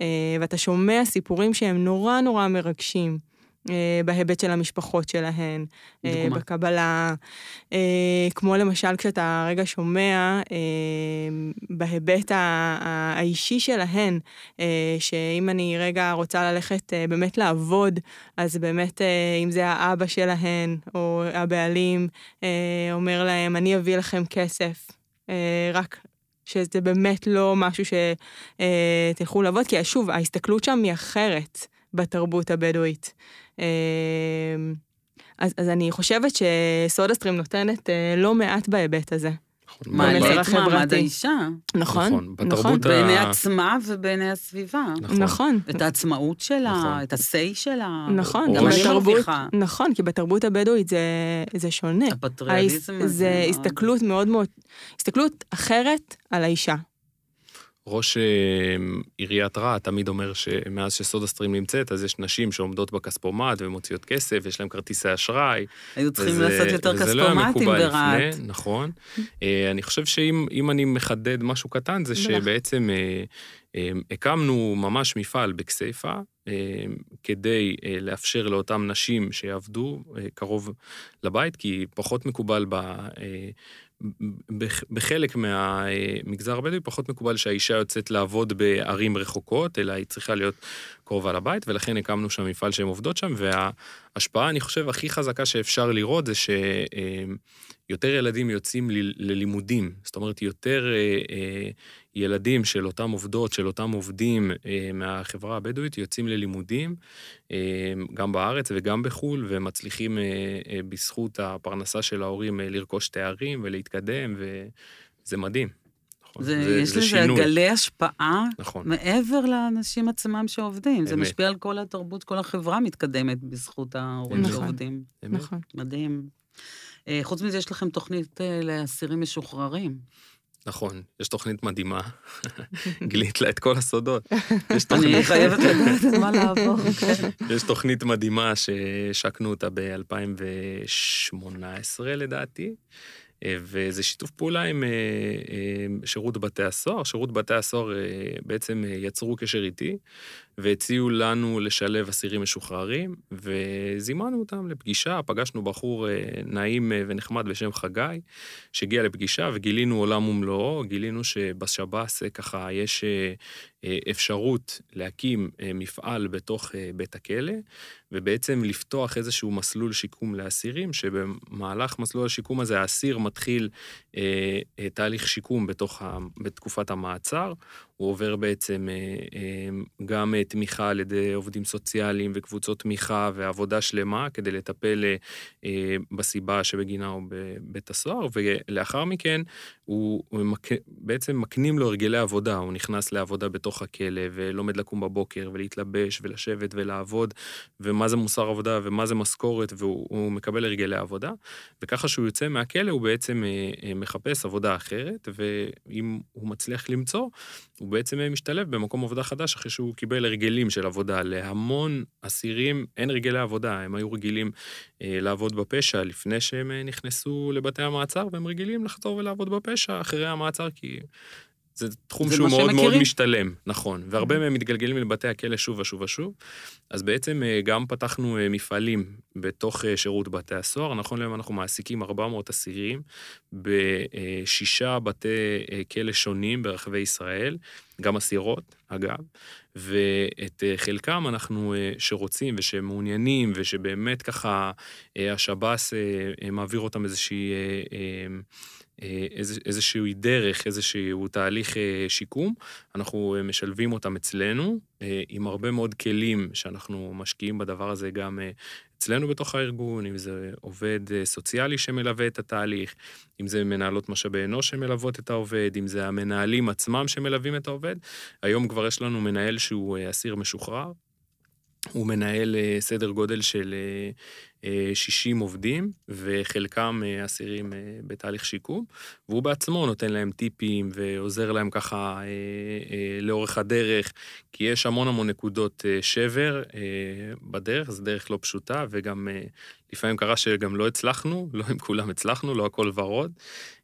אה, ואתה שומע סיפורים שהם נורא נורא מרגשים. אה, בהיבט של המשפחות שלהן, אה, דוגמה. בקבלה, אה, כמו למשל כשאתה רגע שומע בהיבט האישי שלהן, שאם אני רגע רוצה ללכת באמת לעבוד, אז באמת אם זה האבא שלהן או הבעלים אומר להם, אני אביא לכם כסף, רק שזה באמת לא משהו שתלכו לעבוד, כי שוב, ההסתכלות שם היא אחרת בתרבות הבדואית. אמ, אז, אז אני חושבת שסודה סטרים נותנת אה, לא מעט בהיבט הזה. נכון, מעלה את מעמד האישה. נכון, נכון. נכון. בעיני עצמה ובעיני הסביבה. נכון. נכון. את העצמאות שלה, נכון. את ה-say שלה. נכון, גם בתרבות, נכון, כי בתרבות הבדואית זה, זה שונה. הפטריאליזם הזה. זה הסתכלות מאוד מאוד, הסתכלות אחרת על האישה. ראש אה, עיריית רהט תמיד אומר שמאז שסודה סטרים נמצאת, אז יש נשים שעומדות בכספומט ומוציאות כסף, יש להן כרטיסי אשראי. היו צריכים וזה, לעשות יותר כספומטים לא ברהט. נכון. אה, אני חושב שאם אני מחדד משהו קטן, זה שבעצם אה, הקמנו ממש מפעל בכסייפה, כדי לאפשר לאותן נשים שיעבדו קרוב לבית, כי פחות מקובל ב... בחלק מהמגזר הבדואי פחות מקובל שהאישה יוצאת לעבוד בערים רחוקות, אלא היא צריכה להיות קרובה לבית, ולכן הקמנו שם מפעל שהן עובדות שם, וההשפעה, אני חושב, הכי חזקה שאפשר לראות זה שיותר ילדים יוצאים ללימודים. זאת אומרת, יותר אה, אה, ילדים של אותם עובדות, של אותם עובדים אה, מהחברה הבדואית, יוצאים ללימודים, גם בארץ וגם בחו"ל, ומצליחים בזכות הפרנסה של ההורים לרכוש תארים ולהתקדם, וזה מדהים. נכון. זה, זה, יש זה לזה שינוי. גלי השפעה נכון. מעבר לאנשים עצמם שעובדים. אמת. זה משפיע על כל התרבות, כל החברה מתקדמת בזכות ההורים נכון. שעובדים. אמת. נכון. מדהים. אה, חוץ מזה, יש לכם תוכנית אה, לאסירים משוחררים. נכון, יש תוכנית מדהימה. גילית לה את כל הסודות. אני חייבת לדעת מה לעבור. כן. יש תוכנית מדהימה שהשקנו אותה ב-2018 לדעתי. אה, וזה שיתוף פעולה עם אה, אה, שירות בתי הסוהר. שירות בתי הסוהר בעצם יצרו קשר איתי, והציעו לנו לשלב אסירים משוחררים, וזימנו אותם לפגישה. פגשנו בחור נעים ונחמד בשם חגי, שהגיע לפגישה, וגילינו עולם ומלואו, גילינו שבשב"ס ככה יש אפשרות להקים מפעל בתוך בית הכלא, ובעצם לפתוח איזשהו מסלול שיקום לאסירים, שבמהלך מסלול השיקום הזה האסיר מתחיל אה, אה, תהליך שיקום בתוך בתקופת המעצר. הוא עובר בעצם אה, אה, גם אה, תמיכה על ידי עובדים סוציאליים וקבוצות תמיכה ועבודה שלמה כדי לטפל בסיבה שבגינה הוא בבית הסוהר, ולאחר מכן הוא, הוא מק, בעצם מקנים לו הרגלי עבודה, הוא נכנס לעבודה בתוך הכלא ולומד לקום בבוקר ולהתלבש ולשבת ולעבוד, ומה זה מוסר עבודה ומה זה משכורת, והוא מקבל הרגלי עבודה, וככה שהוא יוצא מהכלא הוא בעצם מחפש עבודה אחרת, ואם הוא מצליח למצוא, הוא בעצם משתלב במקום עבודה חדש אחרי שהוא קיבל הרגלים של עבודה. להמון אסירים אין הרגלי עבודה, הם היו רגילים אה, לעבוד בפשע לפני שהם אה, נכנסו לבתי המעצר, והם רגילים לחזור ולעבוד בפשע אחרי המעצר, כי זה תחום זה שהוא מאוד מאוד מכירים. משתלם, נכון. והרבה מהם מתגלגלים לבתי הכלא שוב ושוב ושוב. אז בעצם אה, גם פתחנו אה, מפעלים בתוך אה, שירות בתי הסוהר. נכון להיום אנחנו מעסיקים 400 אסירים בשישה בתי כלא שונים ברחבי ישראל, גם אסירות, אגב, ואת חלקם אנחנו, שרוצים ושמעוניינים, ושבאמת ככה השב"ס מעביר אותם איזושהי... אה, איז, איזושהי דרך, איזשהו תהליך אה, שיקום, אנחנו אה, משלבים אותם אצלנו, אה, עם הרבה מאוד כלים שאנחנו משקיעים בדבר הזה גם אה, אצלנו בתוך הארגון, אם זה עובד אה, סוציאלי שמלווה את התהליך, אם זה מנהלות משאבי אנוש שמלוות את העובד, אם זה המנהלים עצמם שמלווים את העובד. היום כבר יש לנו מנהל שהוא אסיר משוחרר, הוא מנהל סדר גודל של 60 עובדים, וחלקם אה, אסירים אה, בתהליך שיקום, והוא בעצמו נותן להם טיפים ועוזר להם ככה אה, אה, לאורך הדרך, כי יש המון המון נקודות אה, שבר אה, בדרך, זו דרך לא פשוטה, וגם אה, לפעמים קרה שגם לא הצלחנו, לא עם כולם הצלחנו, לא הכל ורוד, אה,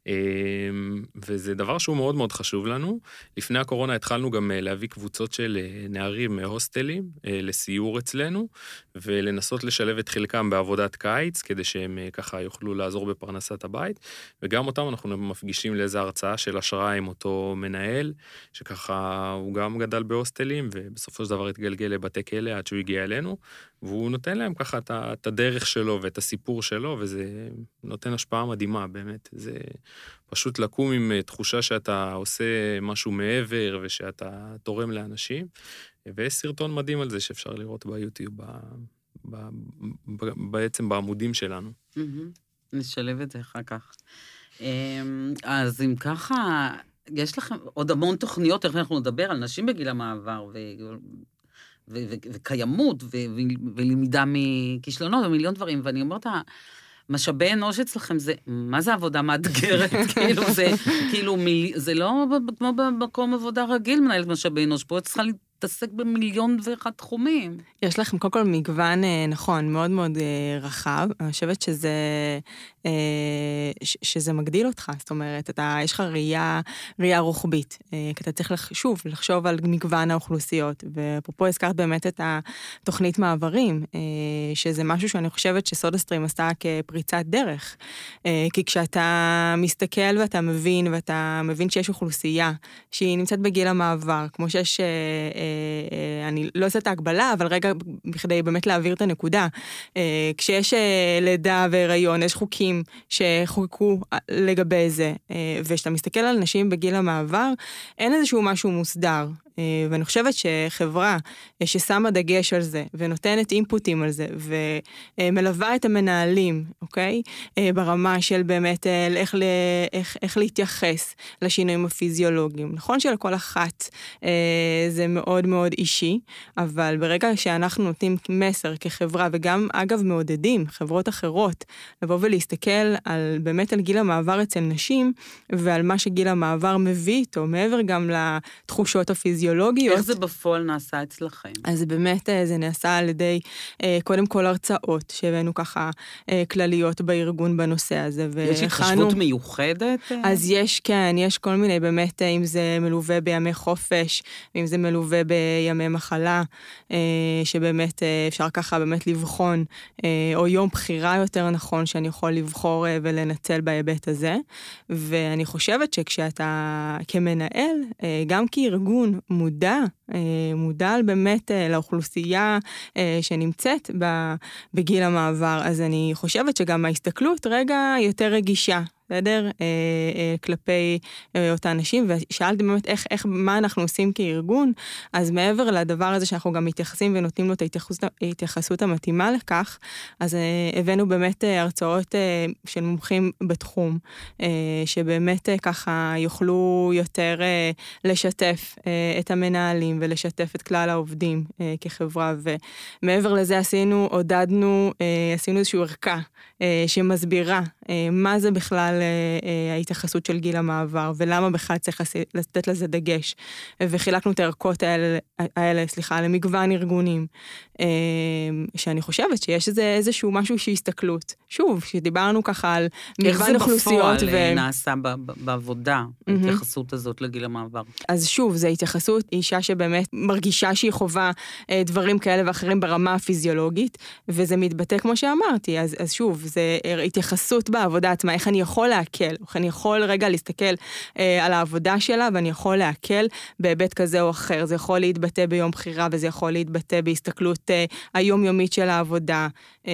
וזה דבר שהוא מאוד מאוד חשוב לנו. לפני הקורונה התחלנו גם אה, להביא קבוצות של אה, נערים מהוסטלים אה, לסיור אצלנו, ולנסות לשלב את חלקם בעבודת קיץ, כדי שהם ככה יוכלו לעזור בפרנסת הבית, וגם אותם אנחנו מפגישים לאיזו הרצאה של השראה עם אותו מנהל, שככה הוא גם גדל בהוסטלים, ובסופו של דבר התגלגל לבתי כלא עד שהוא הגיע אלינו, והוא נותן להם ככה את הדרך שלו ואת הסיפור שלו, וזה נותן השפעה מדהימה, באמת. זה פשוט לקום עם אה, תחושה שאתה עושה משהו מעבר ושאתה תורם לאנשים, ויש סרטון מדהים על זה שאפשר לראות ביוטיוב, ב, ב, ב, בעצם בעמודים שלנו. נשלב את זה אחר כך. אמ, אז אם ככה, יש לכם עוד המון תוכניות, איך אנחנו נדבר על נשים בגיל המעבר, ו... ו- ו- וקיימות, ו- ולמידה מכישלונות ומיליון דברים, ואני אומרת, משאבי אנוש אצלכם זה, מה זה עבודה מאתגרת? כאילו זה, כאילו, מיל... זה לא כמו במקום עבודה רגיל מנהלת משאבי אנוש, פה את צריכה להתעסק במיליון ואחד תחומים. יש לכם קודם כל מגוון, אה, נכון, מאוד מאוד אה, רחב. אני חושבת שזה, אה, שזה מגדיל אותך, זאת אומרת, אתה, יש לך ראייה, ראייה רוחבית, כי אתה צריך, שוב, לחשוב על מגוון האוכלוסיות. ואפרופו הזכרת באמת את התוכנית מעברים, שזה משהו שאני חושבת שסודה סטרים עשתה כפריצת דרך. כי כשאתה מסתכל ואתה מבין, ואתה מבין שיש אוכלוסייה שהיא נמצאת בגיל המעבר, כמו שיש, אני לא עושה את ההגבלה, אבל רגע, בכדי באמת להעביר את הנקודה, אה, כשיש אה, לידה והיריון, יש חוקים שחוקקו אה, לגבי זה, אה, וכשאתה מסתכל על נשים בגיל המעבר, אין איזשהו משהו מוסדר. אה, ואני חושבת שחברה אה, ששמה דגש על זה, ונותנת אינפוטים על זה, ומלווה את המנהלים, אוקיי? אה, ברמה של באמת אה, איך, איך, איך להתייחס לשינויים הפיזיולוגיים. נכון שלכל אחת אה, זה מאוד מאוד אישי, אבל ברגע שאנחנו נותנים מסר כחברה, וגם אגב מעודדים חברות אחרות לבוא ולהסתכל על באמת על גיל המעבר אצל נשים, ועל מה שגיל המעבר מביא איתו, מעבר גם לתחושות הפיזיולוגיות. איך זה בפועל נעשה אצלכם? אז באמת, אה, זה נעשה על ידי, אה, קודם כל הרצאות, שהבאנו ככה אה, כלליות בארגון בנושא הזה, יש והכנו- התחשבות מיוחדת? אז יש, כן, יש כל מיני, באמת, אם זה מלווה בימי חופש, ואם זה מלווה בימי מחלה, שבאמת אפשר ככה באמת לבחון, או יום בחירה יותר נכון, שאני יכול לבחור ולנצל בהיבט הזה. ואני חושבת שכשאתה כמנהל, גם כארגון מודע, אה, מודע באמת אה, לאוכלוסייה אה, שנמצאת בגיל המעבר, אז אני חושבת שגם ההסתכלות רגע יותר רגישה. בסדר? אה, אה, כלפי אה, אותן נשים, ושאלתי באמת איך, איך, מה אנחנו עושים כארגון, אז מעבר לדבר הזה שאנחנו גם מתייחסים ונותנים לו את ההתייחסות, ההתייחסות המתאימה לכך, אז הבאנו באמת הרצאות של מומחים בתחום, שבאמת ככה יוכלו יותר לשתף את המנהלים ולשתף את כלל העובדים כחברה, ומעבר לזה עשינו, עודדנו, עשינו איזושהי ערכה שמסבירה מה זה בכלל אה, אה, ההתייחסות של גיל המעבר, ולמה בכלל צריך לתת לזה דגש. וחילקנו את הערכות האלה, האלה סליחה, למגוון ארגונים, אה, שאני חושבת שיש איזה, איזשהו משהו של הסתכלות. שוב, שדיברנו ככה על איך זה מגוון אוכלוסיות, בפועל ו... אה, נעשה ב- ב- בעבודה, מהמם. ההתייחסות הזאת לגיל המעבר? אז שוב, זו התייחסות, אישה שבאמת מרגישה שהיא חווה אה, דברים כאלה ואחרים ברמה הפיזיולוגית, וזה מתבטא כמו שאמרתי, אז, אז שוב, זה אה, התייחסות בעבודה עצמה, איך אני יכול להקל, איך אני יכול רגע להסתכל אה, על העבודה שלה ואני יכול להקל בהיבט כזה או אחר. זה יכול להתבטא ביום בחירה וזה יכול להתבטא בהסתכלות אה, היומיומית של העבודה. אה,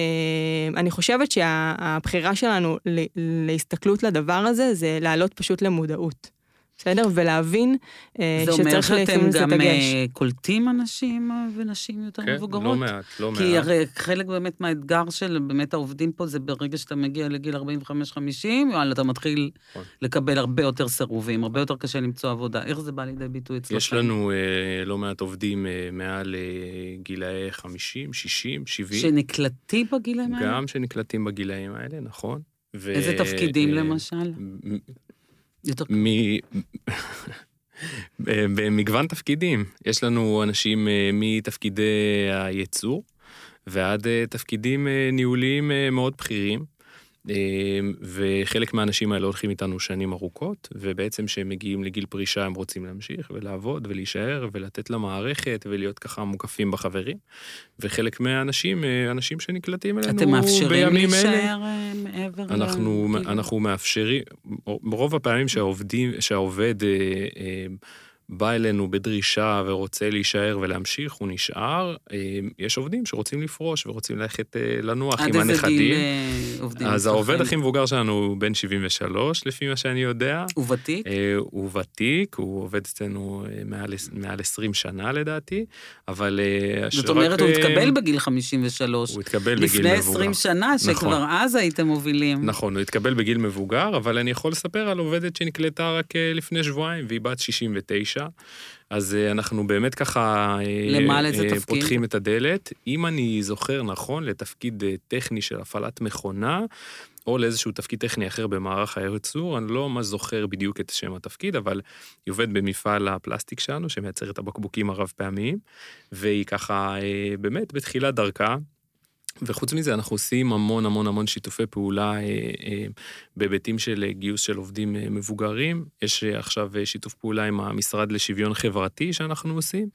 אני חושבת שהבחירה שלנו להסתכלות לדבר הזה, זה להעלות פשוט למודעות. בסדר? ולהבין אה, זה אומר שצריך לשים שאתם לזה גם דגש. אה, קולטים אנשים אה, ונשים יותר כן, מבוגרות? לא מעט, לא מעט. כי הרי חלק באמת מהאתגר של באמת העובדים פה זה ברגע שאתה מגיע לגיל 45-50, וואלה, אתה מתחיל נכון. לקבל הרבה יותר סירובים, הרבה יותר קשה למצוא עבודה. איך זה בא לידי ביטוי אצלכם? יש לנו אה, לא מעט עובדים אה, מעל אה, גילאי 50, 60, 70, שנקלטים בגילאים האלה? גם שנקלטים בגילאים האלה, נכון. ו- איזה תפקידים אה, למשל? מ- במגוון תפקידים. יש לנו אנשים אה, מתפקידי הייצור ועד אה, תפקידים אה, ניהוליים מאוד בכירים. אה, וחלק מהאנשים האלה הולכים איתנו שנים ארוכות, ובעצם כשהם מגיעים לגיל פרישה הם רוצים להמשיך ולעבוד ולהישאר ולתת למערכת ולהיות ככה מוקפים בחברים. וחלק מהאנשים, אה, אנשים שנקלטים אלינו אתם מאפשרים בימים אלה. להישאר אה, מעבר ל... אנחנו? אנחנו מאפשרים, ברוב הפעמים שהעובדים, שהעובד אה, אה, בא אלינו בדרישה ורוצה להישאר ולהמשיך, הוא נשאר. אה, יש עובדים שרוצים לפרוש ורוצים ללכת אה, לנוח עד עם איזה גיל הנכדים. אה, עובדים אז? העובד הכי מבוגר שלנו הוא בן 73, לפי מה שאני יודע. הוא ותיק? הוא ותיק, הוא עובד אצלנו מעל, מעל 20 שנה לדעתי, אבל... זאת אומרת, הוא התקבל בגיל 53. הוא התקבל בגיל לפני מבוגר. 20 שנה, שכבר נכון. אז הייתם מובילים. נכון, הוא התקבל בגיל מבוגר, אבל אני יכול לספר על עובדת שנקלטה רק לפני שבועיים, והיא בת 69. אז אה, אנחנו באמת ככה... אה, למה, לאיזה אה, תפקיד? פותחים את הדלת. אם אני זוכר נכון, לתפקיד טכני של הפעלת מכונה, או לאיזשהו תפקיד טכני אחר במערך הייצור, אני לא ממש זוכר בדיוק את שם התפקיד, אבל היא עובדת במפעל הפלסטיק שלנו, שמייצר את הבקבוקים הרב פעמיים, והיא ככה באמת בתחילת דרכה. וחוץ מזה, אנחנו עושים המון המון המון שיתופי פעולה אה, אה, בהיבטים של אה, גיוס של עובדים מבוגרים. יש עכשיו שיתוף פעולה עם המשרד לשוויון חברתי שאנחנו עושים,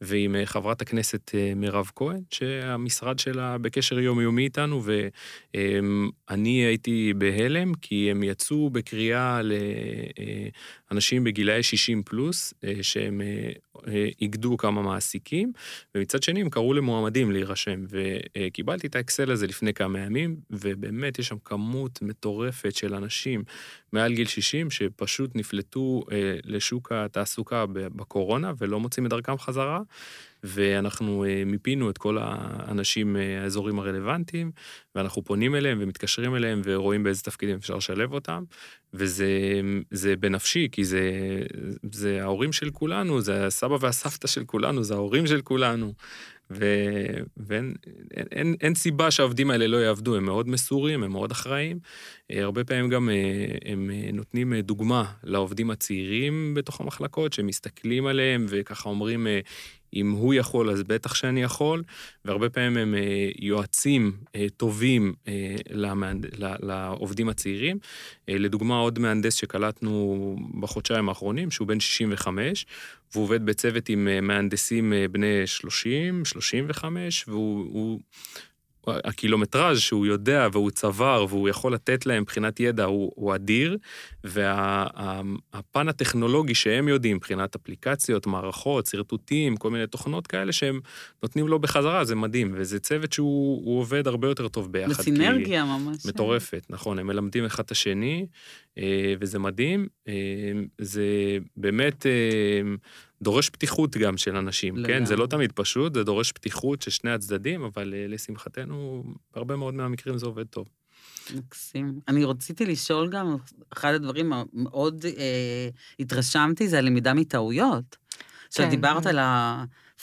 ועם חברת הכנסת מירב כהן, שהמשרד שלה בקשר יומיומי איתנו, ואני הייתי בהלם, כי הם יצאו בקריאה לאנשים בגילאי 60 פלוס, שהם איגדו כמה מעסיקים, ומצד שני הם קראו למועמדים להירשם, וקיבלתי את האקסל הזה לפני כמה ימים, ובאמת יש שם כמות מטורפת של אנשים מעל גיל 60 שפשוט נפלטו אה, לשוק התעסוקה בקורונה ולא מוצאים את דרכם חזרה, ואנחנו אה, מיפינו את כל האנשים מהאזורים הרלוונטיים, ואנחנו פונים אליהם ומתקשרים אליהם ורואים באיזה תפקידים אפשר לשלב אותם, וזה זה בנפשי, כי זה, זה ההורים של כולנו, זה הסבא והסבתא של כולנו, זה ההורים של כולנו. ואין אין, אין, אין סיבה שהעובדים האלה לא יעבדו, הם מאוד מסורים, הם מאוד אחראיים. אה, הרבה פעמים גם אה, הם אה, נותנים דוגמה לעובדים הצעירים בתוך המחלקות, שמסתכלים עליהם וככה אומרים, אם הוא יכול, אז בטח שאני יכול, והרבה פעמים הם אה, יועצים אה, טובים אה, למהנד... לעובדים הצעירים. לדוגמה, עוד מהנדס שקלטנו בחודשיים האחרונים, שהוא בן 65, והוא עובד בצוות עם מהנדסים בני 30, 35, והוא... הוא... הקילומטראז' שהוא יודע והוא צבר והוא יכול לתת להם מבחינת ידע הוא, הוא אדיר, והפן הטכנולוגי שהם יודעים, מבחינת אפליקציות, מערכות, שרטוטים, כל מיני תוכנות כאלה שהם נותנים לו בחזרה, זה מדהים, וזה צוות שהוא הוא עובד הרבה יותר טוב ביחד. בסינרגיה ממש. מטורפת, נכון, הם מלמדים אחד את השני, אה, וזה מדהים. אה, זה באמת אה, דורש פתיחות גם של אנשים, כן? זה לא לגמרי. תמיד פשוט, זה דורש פתיחות של שני הצדדים, אבל לשמחתנו, בהרבה מאוד מהמקרים זה עובד טוב. מקסים. אני רציתי לשאול גם, אחד הדברים המאוד אה, התרשמתי זה הלמידה מטעויות. עכשיו, כן. דיברת על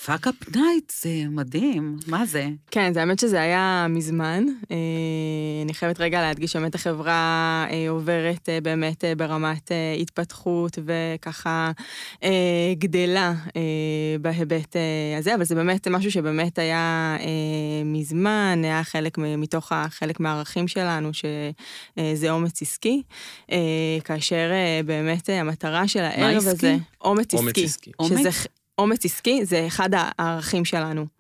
fuck-up night זה מדהים, מה זה? כן, זה האמת שזה היה מזמן. אה, אני חייבת רגע להדגיש שבאמת החברה אה, עוברת אה, באמת ברמת התפתחות וככה גדלה בהיבט הזה, אבל זה באמת משהו שבאמת היה מזמן, היה חלק מתוך חלק מהערכים שלנו, שזה אומץ עסקי, כאשר באמת המטרה של הערב עסקי? הזה, אומץ אומץ עסקי. עסקי. אומץ? שזה ח- אומץ עסקי זה אחד הערכים שלנו.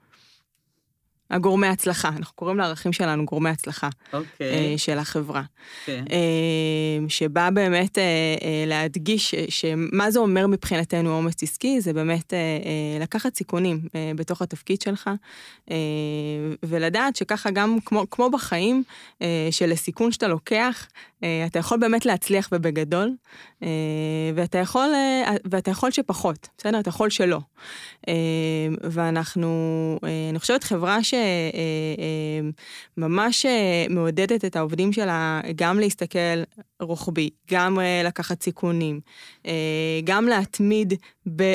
הגורמי הצלחה, אנחנו קוראים לערכים שלנו גורמי הצלחה אוקיי, אה, של החברה. כן. אה, שבא באמת אה, להדגיש ש- שמה זה אומר מבחינתנו אומץ עסקי, זה באמת לקחת סיכונים בתוך התפקיד שלך, ולדעת שככה גם כמו, כמו בחיים, שלסיכון שאתה לוקח, אתה יכול באמת להצליח ובגדול, ואתה יכול, ואתה יכול שפחות, בסדר? אתה יכול שלא. ואנחנו, אני חושבת חברה שממש מעודדת את העובדים שלה גם להסתכל רוחבי, גם אה, לקחת סיכונים, אה, גם להתמיד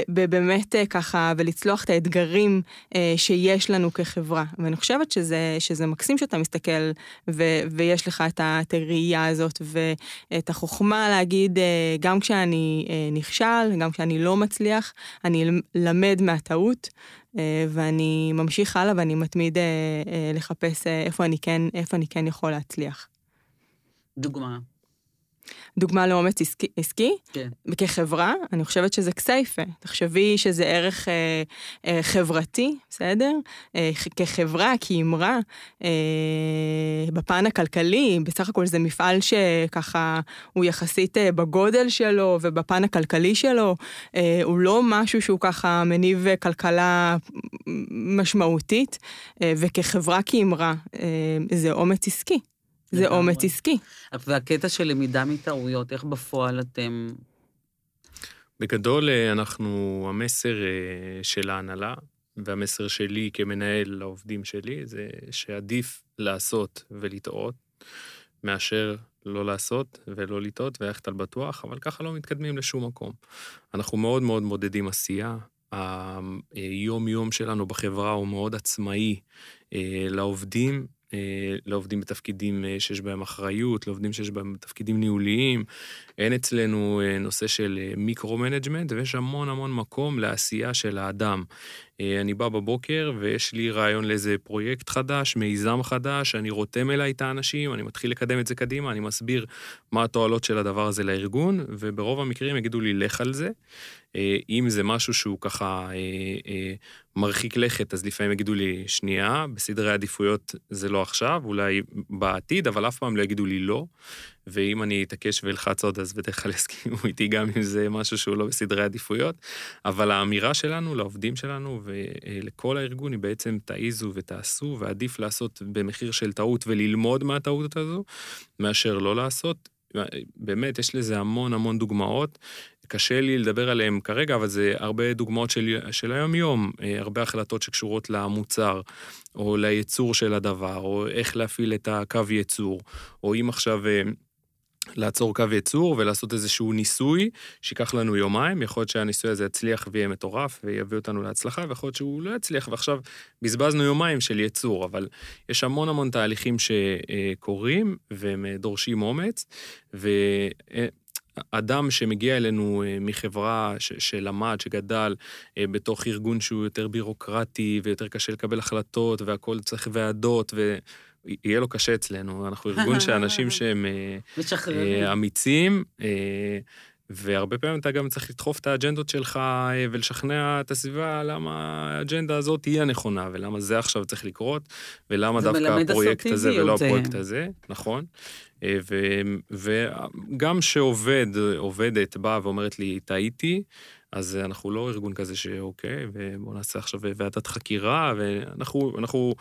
באמת אה, ככה ולצלוח את האתגרים אה, שיש לנו כחברה. ואני חושבת שזה, שזה מקסים שאתה מסתכל ו- ויש לך את הראייה הזאת ואת החוכמה להגיד, אה, גם כשאני אה, נכשל, גם כשאני לא מצליח, אני למד מהטעות. אה, ואני ממשיך הלאה ואני מתמיד אה, אה, לחפש איפה אני כן, איפה אני כן יכול להצליח. דוגמה. דוגמה לאומץ עסקי, עסקי כן. כחברה, אני חושבת שזה כסייפה. תחשבי שזה ערך אה, אה, חברתי, בסדר? אה, כחברה, כאמרה, אה, בפן הכלכלי, בסך הכל זה מפעל שככה הוא יחסית אה, בגודל שלו ובפן הכלכלי שלו, אה, הוא לא משהו שהוא ככה מניב כלכלה משמעותית, אה, וכחברה כאמרה, אה, זה אומץ עסקי. זה. אומץ עסקי. והקטע של למידה מטעויות, איך בפועל אתם... בגדול, אה, אנחנו, המסר אה, של ההנהלה, והמסר שלי כמנהל לעובדים שלי, זה שעדיף לעשות ולטעות, מאשר לא לעשות ולא לטעות וללכת על בטוח, אבל ככה לא מתקדמים לשום מקום. אנחנו מאוד מאוד מודדים עשייה. היום-יום שלנו בחברה הוא מאוד עצמאי אה, לעובדים, אה, לעובדים בתפקידים אה, שיש בהם אחריות, לעובדים שיש בהם תפקידים ניהוליים. אין אצלנו אה, נושא של אה, micro-management, ויש המון המון מקום לעשייה של האדם. אה, אני בא בבוקר ויש לי רעיון לאיזה פרויקט חדש, מיזם חדש, אני רותם אליי את האנשים, אני מתחיל לקדם את זה קדימה, אני מסביר מה התועלות של הדבר הזה לארגון, וברוב המקרים יגידו לי, לך על זה. אה, אם זה משהו שהוא ככה אה, מרחיק לכת, אז לפעמים יגידו לי, שנייה, בסדרי עדיפויות זה לא עכשיו, אולי בעתיד, אבל אף פעם לא יגידו לי לא. ואם אני אתעקש ואלחץ עוד, אז בדרך כלל יסכימו איתי גם אם זה משהו שהוא לא בסדרי עדיפויות. אבל האמירה שלנו לעובדים שלנו ולכל הארגון היא בעצם תעיזו ותעשו, ועדיף לעשות במחיר של טעות וללמוד מהטעות הזו, מאשר לא לעשות. באמת, יש לזה המון המון דוגמאות. קשה לי לדבר עליהם כרגע, אבל זה הרבה דוגמאות של, של היום-יום, אה, הרבה החלטות שקשורות למוצר, או לייצור של הדבר, או איך להפעיל את הקו ייצור, או אם עכשיו... לעצור קו ייצור ולעשות איזשהו ניסוי שיקח לנו יומיים, יכול להיות שהניסוי הזה יצליח ויהיה מטורף ויביא אותנו להצלחה, ויכול להיות שהוא לא יצליח, ועכשיו בזבזנו יומיים של ייצור, אבל יש המון המון תהליכים שקורים והם דורשים אומץ, ואדם שמגיע אלינו אה, מחברה ש- שלמד, שגדל אה, בתוך ארגון שהוא יותר בירוקרטי ויותר קשה לקבל החלטות והכל צריך ועדות ו... יהיה לו קשה אצלנו, אנחנו ארגון שאנשים שהם אה. אה, אמיצים, אה, והרבה פעמים אתה גם צריך לדחוף את האג'נדות שלך ולשכנע את הסביבה למה האג'נדה הזאת היא הנכונה, ולמה זה עכשיו צריך לקרות, ולמה זה דווקא הפרויקט הזה ולא אה. הפרויקט הזה, נכון. ו- וגם שעובד, עובדת באה ואומרת לי, טעיתי, אז אנחנו לא ארגון כזה שאוקיי, ובואו נעשה עכשיו ועדת חקירה, ואנחנו אנחנו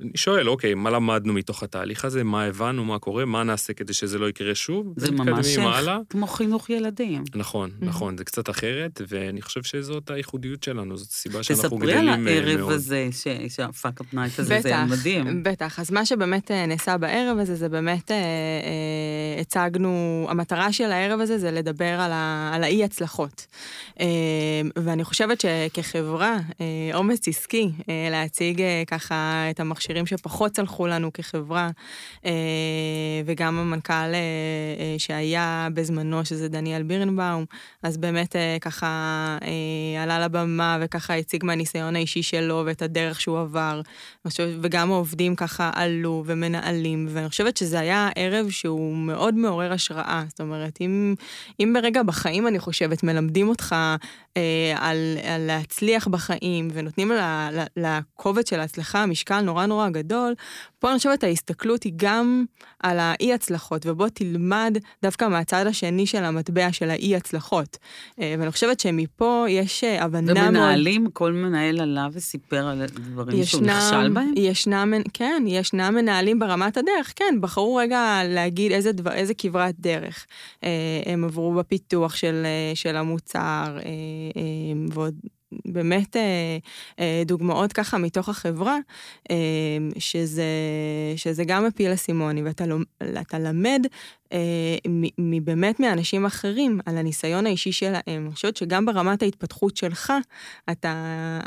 אני שואל, אוקיי, מה למדנו מתוך התהליך הזה? מה הבנו, מה קורה, מה נעשה כדי שזה לא יקרה שוב? זה ממש הלאה. כמו חינוך ילדים. נכון, Mhm. נכון, זה קצת אחרת, ואני חושב שזאת הייחודיות שלנו, זאת הסיבה שאנחנו תספרי על גדלים אה, הערב מאוד. הזה, ש- שה fuck-up night הזה, זה בטח, מדהים. בטח. אז מה שבאמת אה, נעשה בערב הזה, זה באמת אה, אה, הצגנו, המטרה של הערב הזה זה לדבר על, ה, על האי-הצלחות. אה, ואני חושבת שכחברה, אה, אומץ עסקי, אה, להציג אה, ככה את המכשירים שפחות צלחו לנו כחברה, אה, וגם המנכ"ל אה, אה, שהיה בזמנו, שזה דניאל בירנבאום, אז באמת ככה עלה לבמה וככה הציג מהניסיון האישי שלו ואת הדרך שהוא עבר. וגם העובדים ככה עלו ומנהלים, ואני חושבת שזה היה ערב שהוא מאוד מעורר השראה. זאת אומרת, אם, אם ברגע בחיים, אני חושבת, מלמדים אותך על, על להצליח בחיים, ונותנים לקובץ של ההצלחה משקל נורא נורא גדול, פה אני חושבת ההסתכלות היא גם על האי-הצלחות, ובוא תלמד דווקא מהצד השני של המטבע של האי-הצלחות. אה, ואני חושבת שמפה יש אה, הבנה מאוד... ומנהלים, כל מנהל עלה וסיפר על דברים שהוא נכשל בהם? ישנם, כן, ישנם מנהלים ברמת הדרך, כן, בחרו רגע להגיד איזה, דבר, איזה כברת דרך אה, הם עברו בפיתוח של, של המוצר, ועוד באמת אה, אה, דוגמאות ככה מתוך החברה, אה, שזה, שזה גם מפיל אסימוני, ואתה למד אה, מ- מבאמת מאנשים אחרים על הניסיון האישי שלהם. אני חושבת שגם ברמת ההתפתחות שלך, אתה,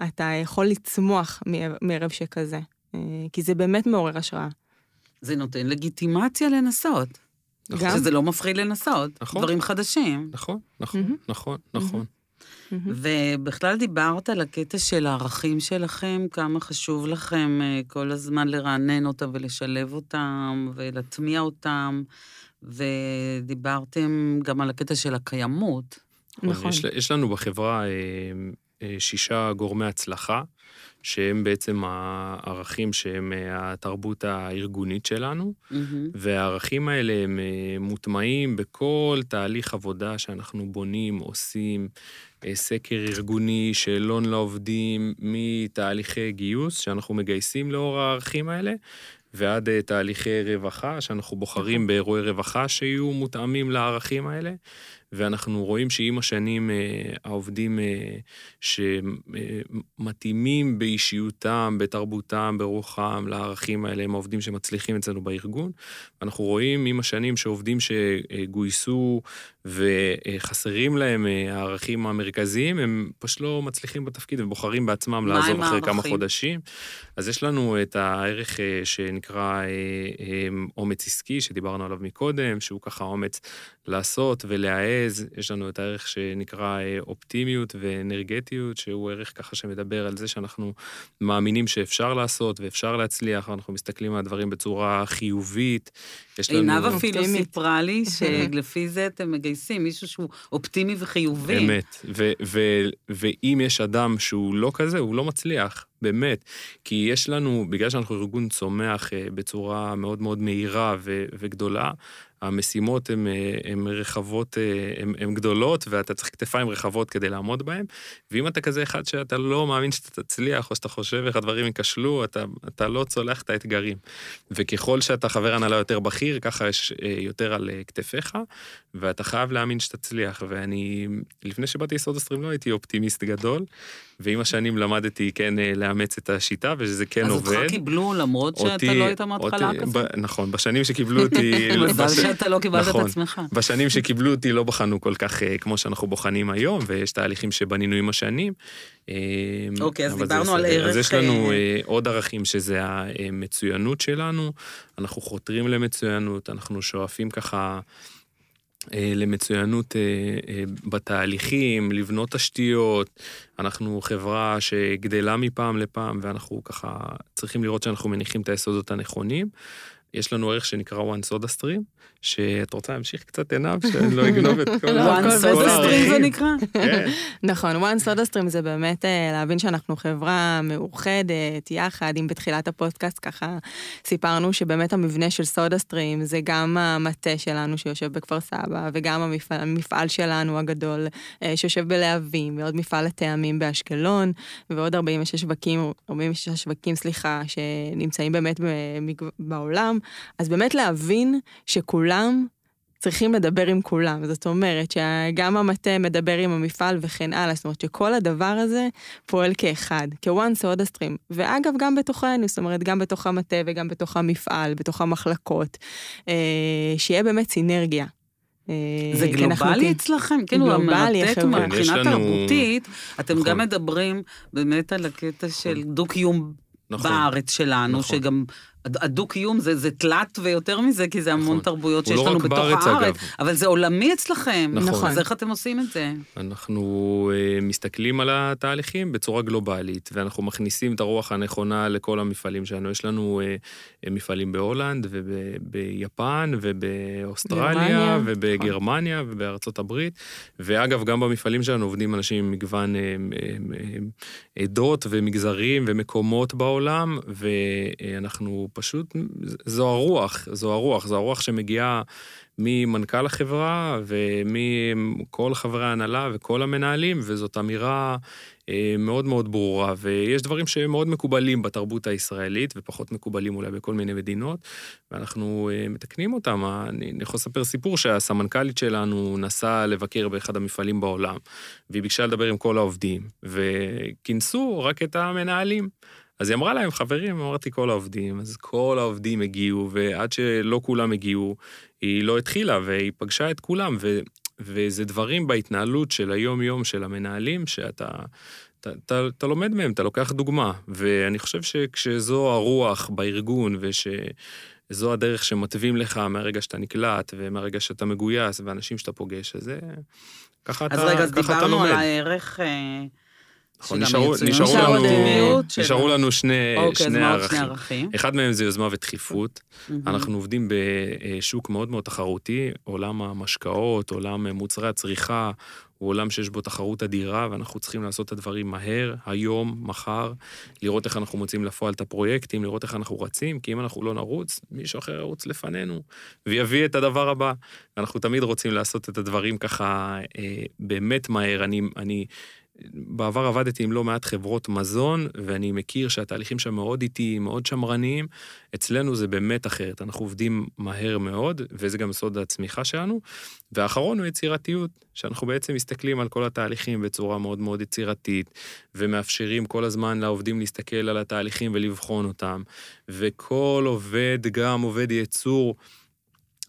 אתה יכול לצמוח מערב- שכזה, אה, כי זה באמת מעורר השראה. זה נותן לגיטימציה לנסות. נכון. גם. שזה לא מפחיד לנסות. נכון. דברים חדשים. נכון, נכון, מהמם. נכון, נכון. ובכלל דיברת על הקטע של הערכים שלכם, כמה חשוב לכם אה, כל הזמן לרענן אותם ולשלב אותם ולהטמיע אותם, ודיברתם גם על הקטע של הקיימות. נכון. יש, יש לנו בחברה אה, שישה גורמי הצלחה, שהם בעצם הערכים שהם אה, התרבות הארגונית שלנו, מהמם. והערכים האלה הם אה, מוטמעים בכל תהליך עבודה שאנחנו בונים, עושים, אה, סקר ארגוני, שאלון לעובדים, מתהליכי גיוס שאנחנו מגייסים לאור הערכים האלה, ועד תהליכי רווחה, שאנחנו בוחרים באירועי רווחה שיהיו מותאמים לערכים האלה. ואנחנו רואים שעם השנים אה, העובדים אה, שמתאימים באישיותם, בתרבותם, ברוחם, לערכים האלה, הם העובדים שמצליחים אצלנו בארגון. אנחנו רואים עם השנים שעובדים שגויסו וחסרים להם אה, הערכים המרכזיים, הם פשוט לא מצליחים בתפקיד ובוחרים בעצמם לעזוב אחרי כמה הערכים? חודשים. אז יש לנו את הערך שנקרא אומץ עסקי, שדיברנו עליו מקודם, שהוא ככה אומץ לעשות ולהעז. יש לנו את הערך שנקרא אה, אופטימיות ואנרגטיות, שהוא ערך ככה שמדבר על זה שאנחנו מאמינים שאפשר לעשות ואפשר להצליח, ואנחנו מסתכלים על הדברים בצורה חיובית. עינב אפילו. סיפרה לי שלפי זה אתם מגייסים מישהו שהוא אופטימי וחיובי. אמת. ואם יש אדם שהוא לא כזה, הוא לא מצליח, באמת. כי יש לנו, בגלל שאנחנו ארגון צומח אה, בצורה מאוד מאוד מהירה וגדולה, המשימות הן הן רחבות, הן גדולות, ואתה צריך כתפיים רחבות כדי לעמוד בהן. ואם אתה כזה אחד שאתה לא מאמין שאתה תצליח, או שאתה חושב איך הדברים ייכשלו, אתה, אתה לא צולח את האתגרים. וככל שאתה חבר הנהלה יותר בכיר, ככה יש אה, יותר על אה, כתפיך, ואתה חייב להאמין שתצליח. ואני, לפני שבאתי לסוד הסטרים לא הייתי אופטימיסט גדול, ועם השנים למדתי כן אה, לאמץ את השיטה, ושזה כן אז עובד. אותך קיבלו למרות שאתה לא היית מההתחלה אותי- כזה? ב- נכון, בשנים שקיבלו אותי... מזל בש- שאתה לא קיבלת את נכון. עצמך. בשנים שקיבלו אותי לא בחנו כל כך אה, כמו שאנחנו בוחנים היום, ויש תהליכים שבנינו עם השנים. אה, אוקיי, אז דיברנו על. ערך, אז יש לנו עוד ערכים שזה המצוינות שלנו, אנחנו חותרים למצוינות, אנחנו שואפים ככה... אה, למצוינות אה, אה, בתהליכים, לבנות תשתיות. אנחנו חברה שגדלה מפעם לפעם, ואנחנו ככה צריכים לראות שאנחנו מניחים את היסודות הנכונים. יש לנו ערך שנקרא one soda stream, שאת רוצה להמשיך קצת עיניו, שאני לא אגנוב את כל לא, ה- וואן הכל כל סודה סטרים זה הערכים. נקרא? כן. נכון, וואן סודה סטרים זה באמת אה, להבין שאנחנו חברה מאוחדת יחד, אם בתחילת הפודקאסט ככה סיפרנו שבאמת המבנה של סודה סטרים זה גם המטה שלנו שיושב בכפר סבא, וגם המפעל, המפעל שלנו הגדול אה, שיושב בלהבים, ועוד מפעל הטעמים באשקלון, ועוד 46 שווקים, 46 שווקים, סליחה, שנמצאים באמת במגו- בעולם, אז באמת להבין שכולם צריכים לדבר עם כולם. זאת אומרת שגם המטה מדבר עם המפעל וכן הלאה, זאת אומרת שכל הדבר הזה פועל כאחד, כוואן סודה סטרים. ואגב, גם בתוכנו, זאת אומרת, גם בתוך המטה וגם בתוך המפעל, בתוך המחלקות, אה, שיהיה באמת סינרגיה. אה, זה גלובלי כן- אצלכם? כאילו, המרתק. כן, מבחינה לנו- תרבותית, אתם נכון. גם מדברים באמת על הקטע של דו-קיום נכון. בארץ שלנו, נכון. שגם הדו-קיום זה, זה תלת ויותר מזה, כי זה המון נכון. תרבויות שיש לא לנו בתוך בארץ, הארץ, אגב. אבל זה עולמי אצלכם. נכון. אז איך אתם עושים את זה? אנחנו אה, מסתכלים על התהליכים בצורה גלובלית, ואנחנו מכניסים את הרוח הנכונה לכל המפעלים שלנו. יש לנו אה, אה, מפעלים בהולנד, וביפן, ובאוסטרליה, גרמניה. ובגרמניה, ובארצות הברית. ואגב, גם במפעלים שלנו עובדים אנשים עם מגוון אה, אה, אה, עדות ומגזרים ומקומות בעולם, ואנחנו פשוט, זו הרוח, זו הרוח, זו הרוח שמגיעה ממנכ"ל החברה ומכל חברי ההנהלה וכל המנהלים, וזאת אמירה אה, מאוד מאוד ברורה. ויש דברים שמאוד מקובלים בתרבות הישראלית, ופחות מקובלים אולי בכל מיני מדינות, ואנחנו אה, מתקנים אותם. אני אני יכול לספר סיפור שהסמנכ"לית שלנו נסעה לבקר באחד המפעלים בעולם, והיא ביקשה לדבר עם כל העובדים, וכינסו רק את המנהלים. אז היא אמרה להם, חברים, אמרתי כל העובדים, אז כל העובדים הגיעו, ועד שלא כולם הגיעו, היא לא התחילה, והיא פגשה את כולם, ו, וזה דברים בהתנהלות של היום-יום של המנהלים, שאתה אתה, אתה, אתה לומד מהם, אתה לוקח דוגמה. ואני חושב שכשזו הרוח בארגון, ושזו הדרך שמתווים לך מהרגע שאתה נקלט, ומהרגע שאתה מגויס, ואנשים שאתה פוגש, אז זה... ככה אז אתה, רגע, אז ככה אתה דיברנו על לומד. הערך אה, נשארו, המצוינות, נשארו, לנו, נשארו לנו שני, אוקיי, שני עוד שני ערכים. ערכים? אחד מהם זה יוזמה ודחיפות. אנחנו עובדים בשוק מאוד מאוד תחרותי, עולם המשקאות, עולם מוצרי הצריכה, הוא עולם שיש בו תחרות אדירה, ואנחנו צריכים לעשות את הדברים מהר, היום, מחר, לראות איך אנחנו מוצאים לפועל את הפרויקטים, לראות איך אנחנו רצים, כי אם אנחנו לא נרוץ, מישהו אחר ירוץ לפנינו, ויביא את הדבר הבא. אנחנו תמיד רוצים לעשות את הדברים ככה אה, באמת מהר. אני, אני בעבר עבדתי עם לא מעט חברות מזון, ואני מכיר שהתהליכים שם מאוד איטיים, מאוד שמרניים. אצלנו זה באמת אחרת, אנחנו עובדים מהר מאוד, וזה גם סוד הצמיחה שלנו. והאחרון הוא יצירתיות, שאנחנו בעצם מסתכלים על כל התהליכים בצורה מאוד מאוד יצירתית, ומאפשרים כל הזמן לעובדים להסתכל על התהליכים ולבחון אותם. וכל עובד, גם עובד ייצור,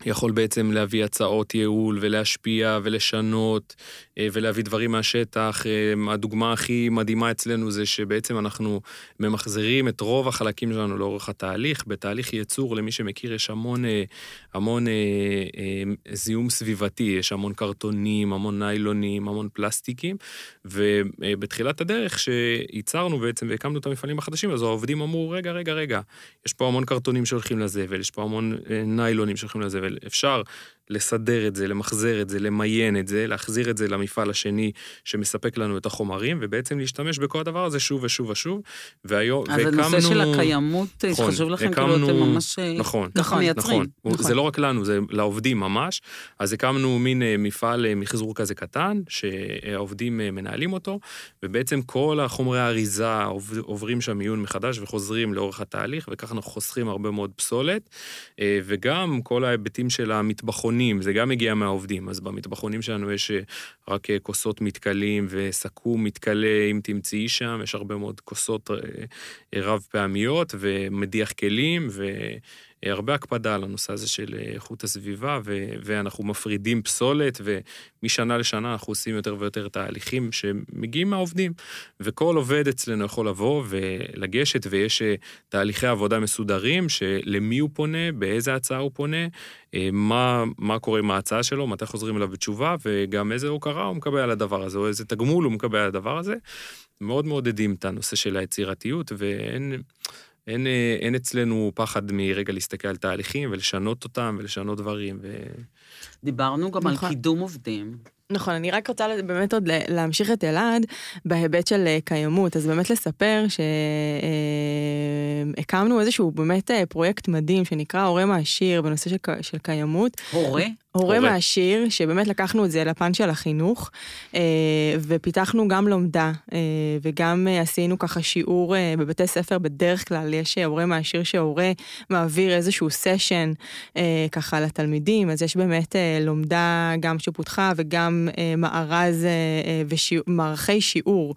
יכול בעצם להביא הצעות ייעול ולהשפיע ולשנות ולהביא דברים מהשטח. אה, הדוגמה הכי מדהימה אצלנו זה שבעצם אנחנו ממחזרים את רוב החלקים שלנו לאורך התהליך. בתהליך ייצור, למי שמכיר, יש המון, אה, המון אה, אה, זיהום סביבתי, יש המון קרטונים, המון ניילונים, המון פלסטיקים, ובתחילת הדרך שייצרנו בעצם והקמנו את המפעלים החדשים, אז העובדים אמרו, רגע, רגע, רגע, יש פה המון קרטונים שהולכים לזבל, יש פה המון אה, ניילונים שהולכים לזבל, אפשר לסדר את זה, למחזר את זה, למיין את זה, להחזיר את זה למפעל השני שמספק לנו את החומרים, ובעצם להשתמש בכל הדבר הזה שוב ושוב ושוב, והיום, אז הנושא של הקיימות, נכון, חשוב לכם, הקמנו- כאילו אתם ממש אה, נכון, ככה מייצרים. נכון. זה לא רק לנו, זה לעובדים ממש. אז הקמנו מין אה, מפעל אה, מחזור כזה קטן, שהעובדים אה, מנהלים אותו, ובעצם כל החומרי האריזה עוב- עוברים שם מיון מחדש וחוזרים לאורך התהליך, וככה אנחנו חוסכים הרבה מאוד פסולת. אה, וגם כל ההיבטים של המטבחונים, זה גם מגיע מהעובדים. אז במטבחונים שלנו יש אה, רק אה, כוסות מתכלים וסכו"ם מתכלה, אם תמצאי שם, יש הרבה מאוד כוסות אה, רב פעמיות ומדיח כלים, והרבה הקפדה על הנושא הזה של אה, איכות הסביבה, ו- ואנחנו מפרידים פסולת, ומשנה לשנה אנחנו עושים יותר ויותר תהליכים שמגיעים מהעובדים. וכל עובד אצלנו יכול לבוא ולגשת, ויש אה, תהליכי עבודה מסודרים, שלמי הוא פונה, באיזה הצעה הוא פונה, אה, מה, מה קורה עם ההצעה שלו, מתי חוזרים אליו בתשובה, וגם איזה הוקרה הוא מקבל על הדבר הזה, או איזה תגמול הוא מקבל על הדבר הזה. מאוד מעודדים את הנושא של היצירתיות, ואין... אין, אה, אין אצלנו פחד מרגע להסתכל על תהליכים ולשנות אותם ולשנות דברים. ו... דיברנו גם על נכון. קידום עובדים. נכון, אני רק רוצה באמת עוד להמשיך את אלעד בהיבט של אה, קיימות, אז באמת לספר שהקמנו איזשהו באמת אה, פרויקט מדהים שנקרא הורה מעשיר בנושא של, של קיימות. הורה? הורה. מעשיר, שבאמת לקחנו את זה לפן של החינוך, אה, ופיתחנו גם לומדה, אה, וגם אה, עשינו ככה שיעור בבתי ספר, בדרך כלל יש הורה מעשיר שהורה מעביר איזשהו סשן ככה לתלמידים, אז יש באמת לומדה גם שפותחה וגם מארז ומערכי שיעור,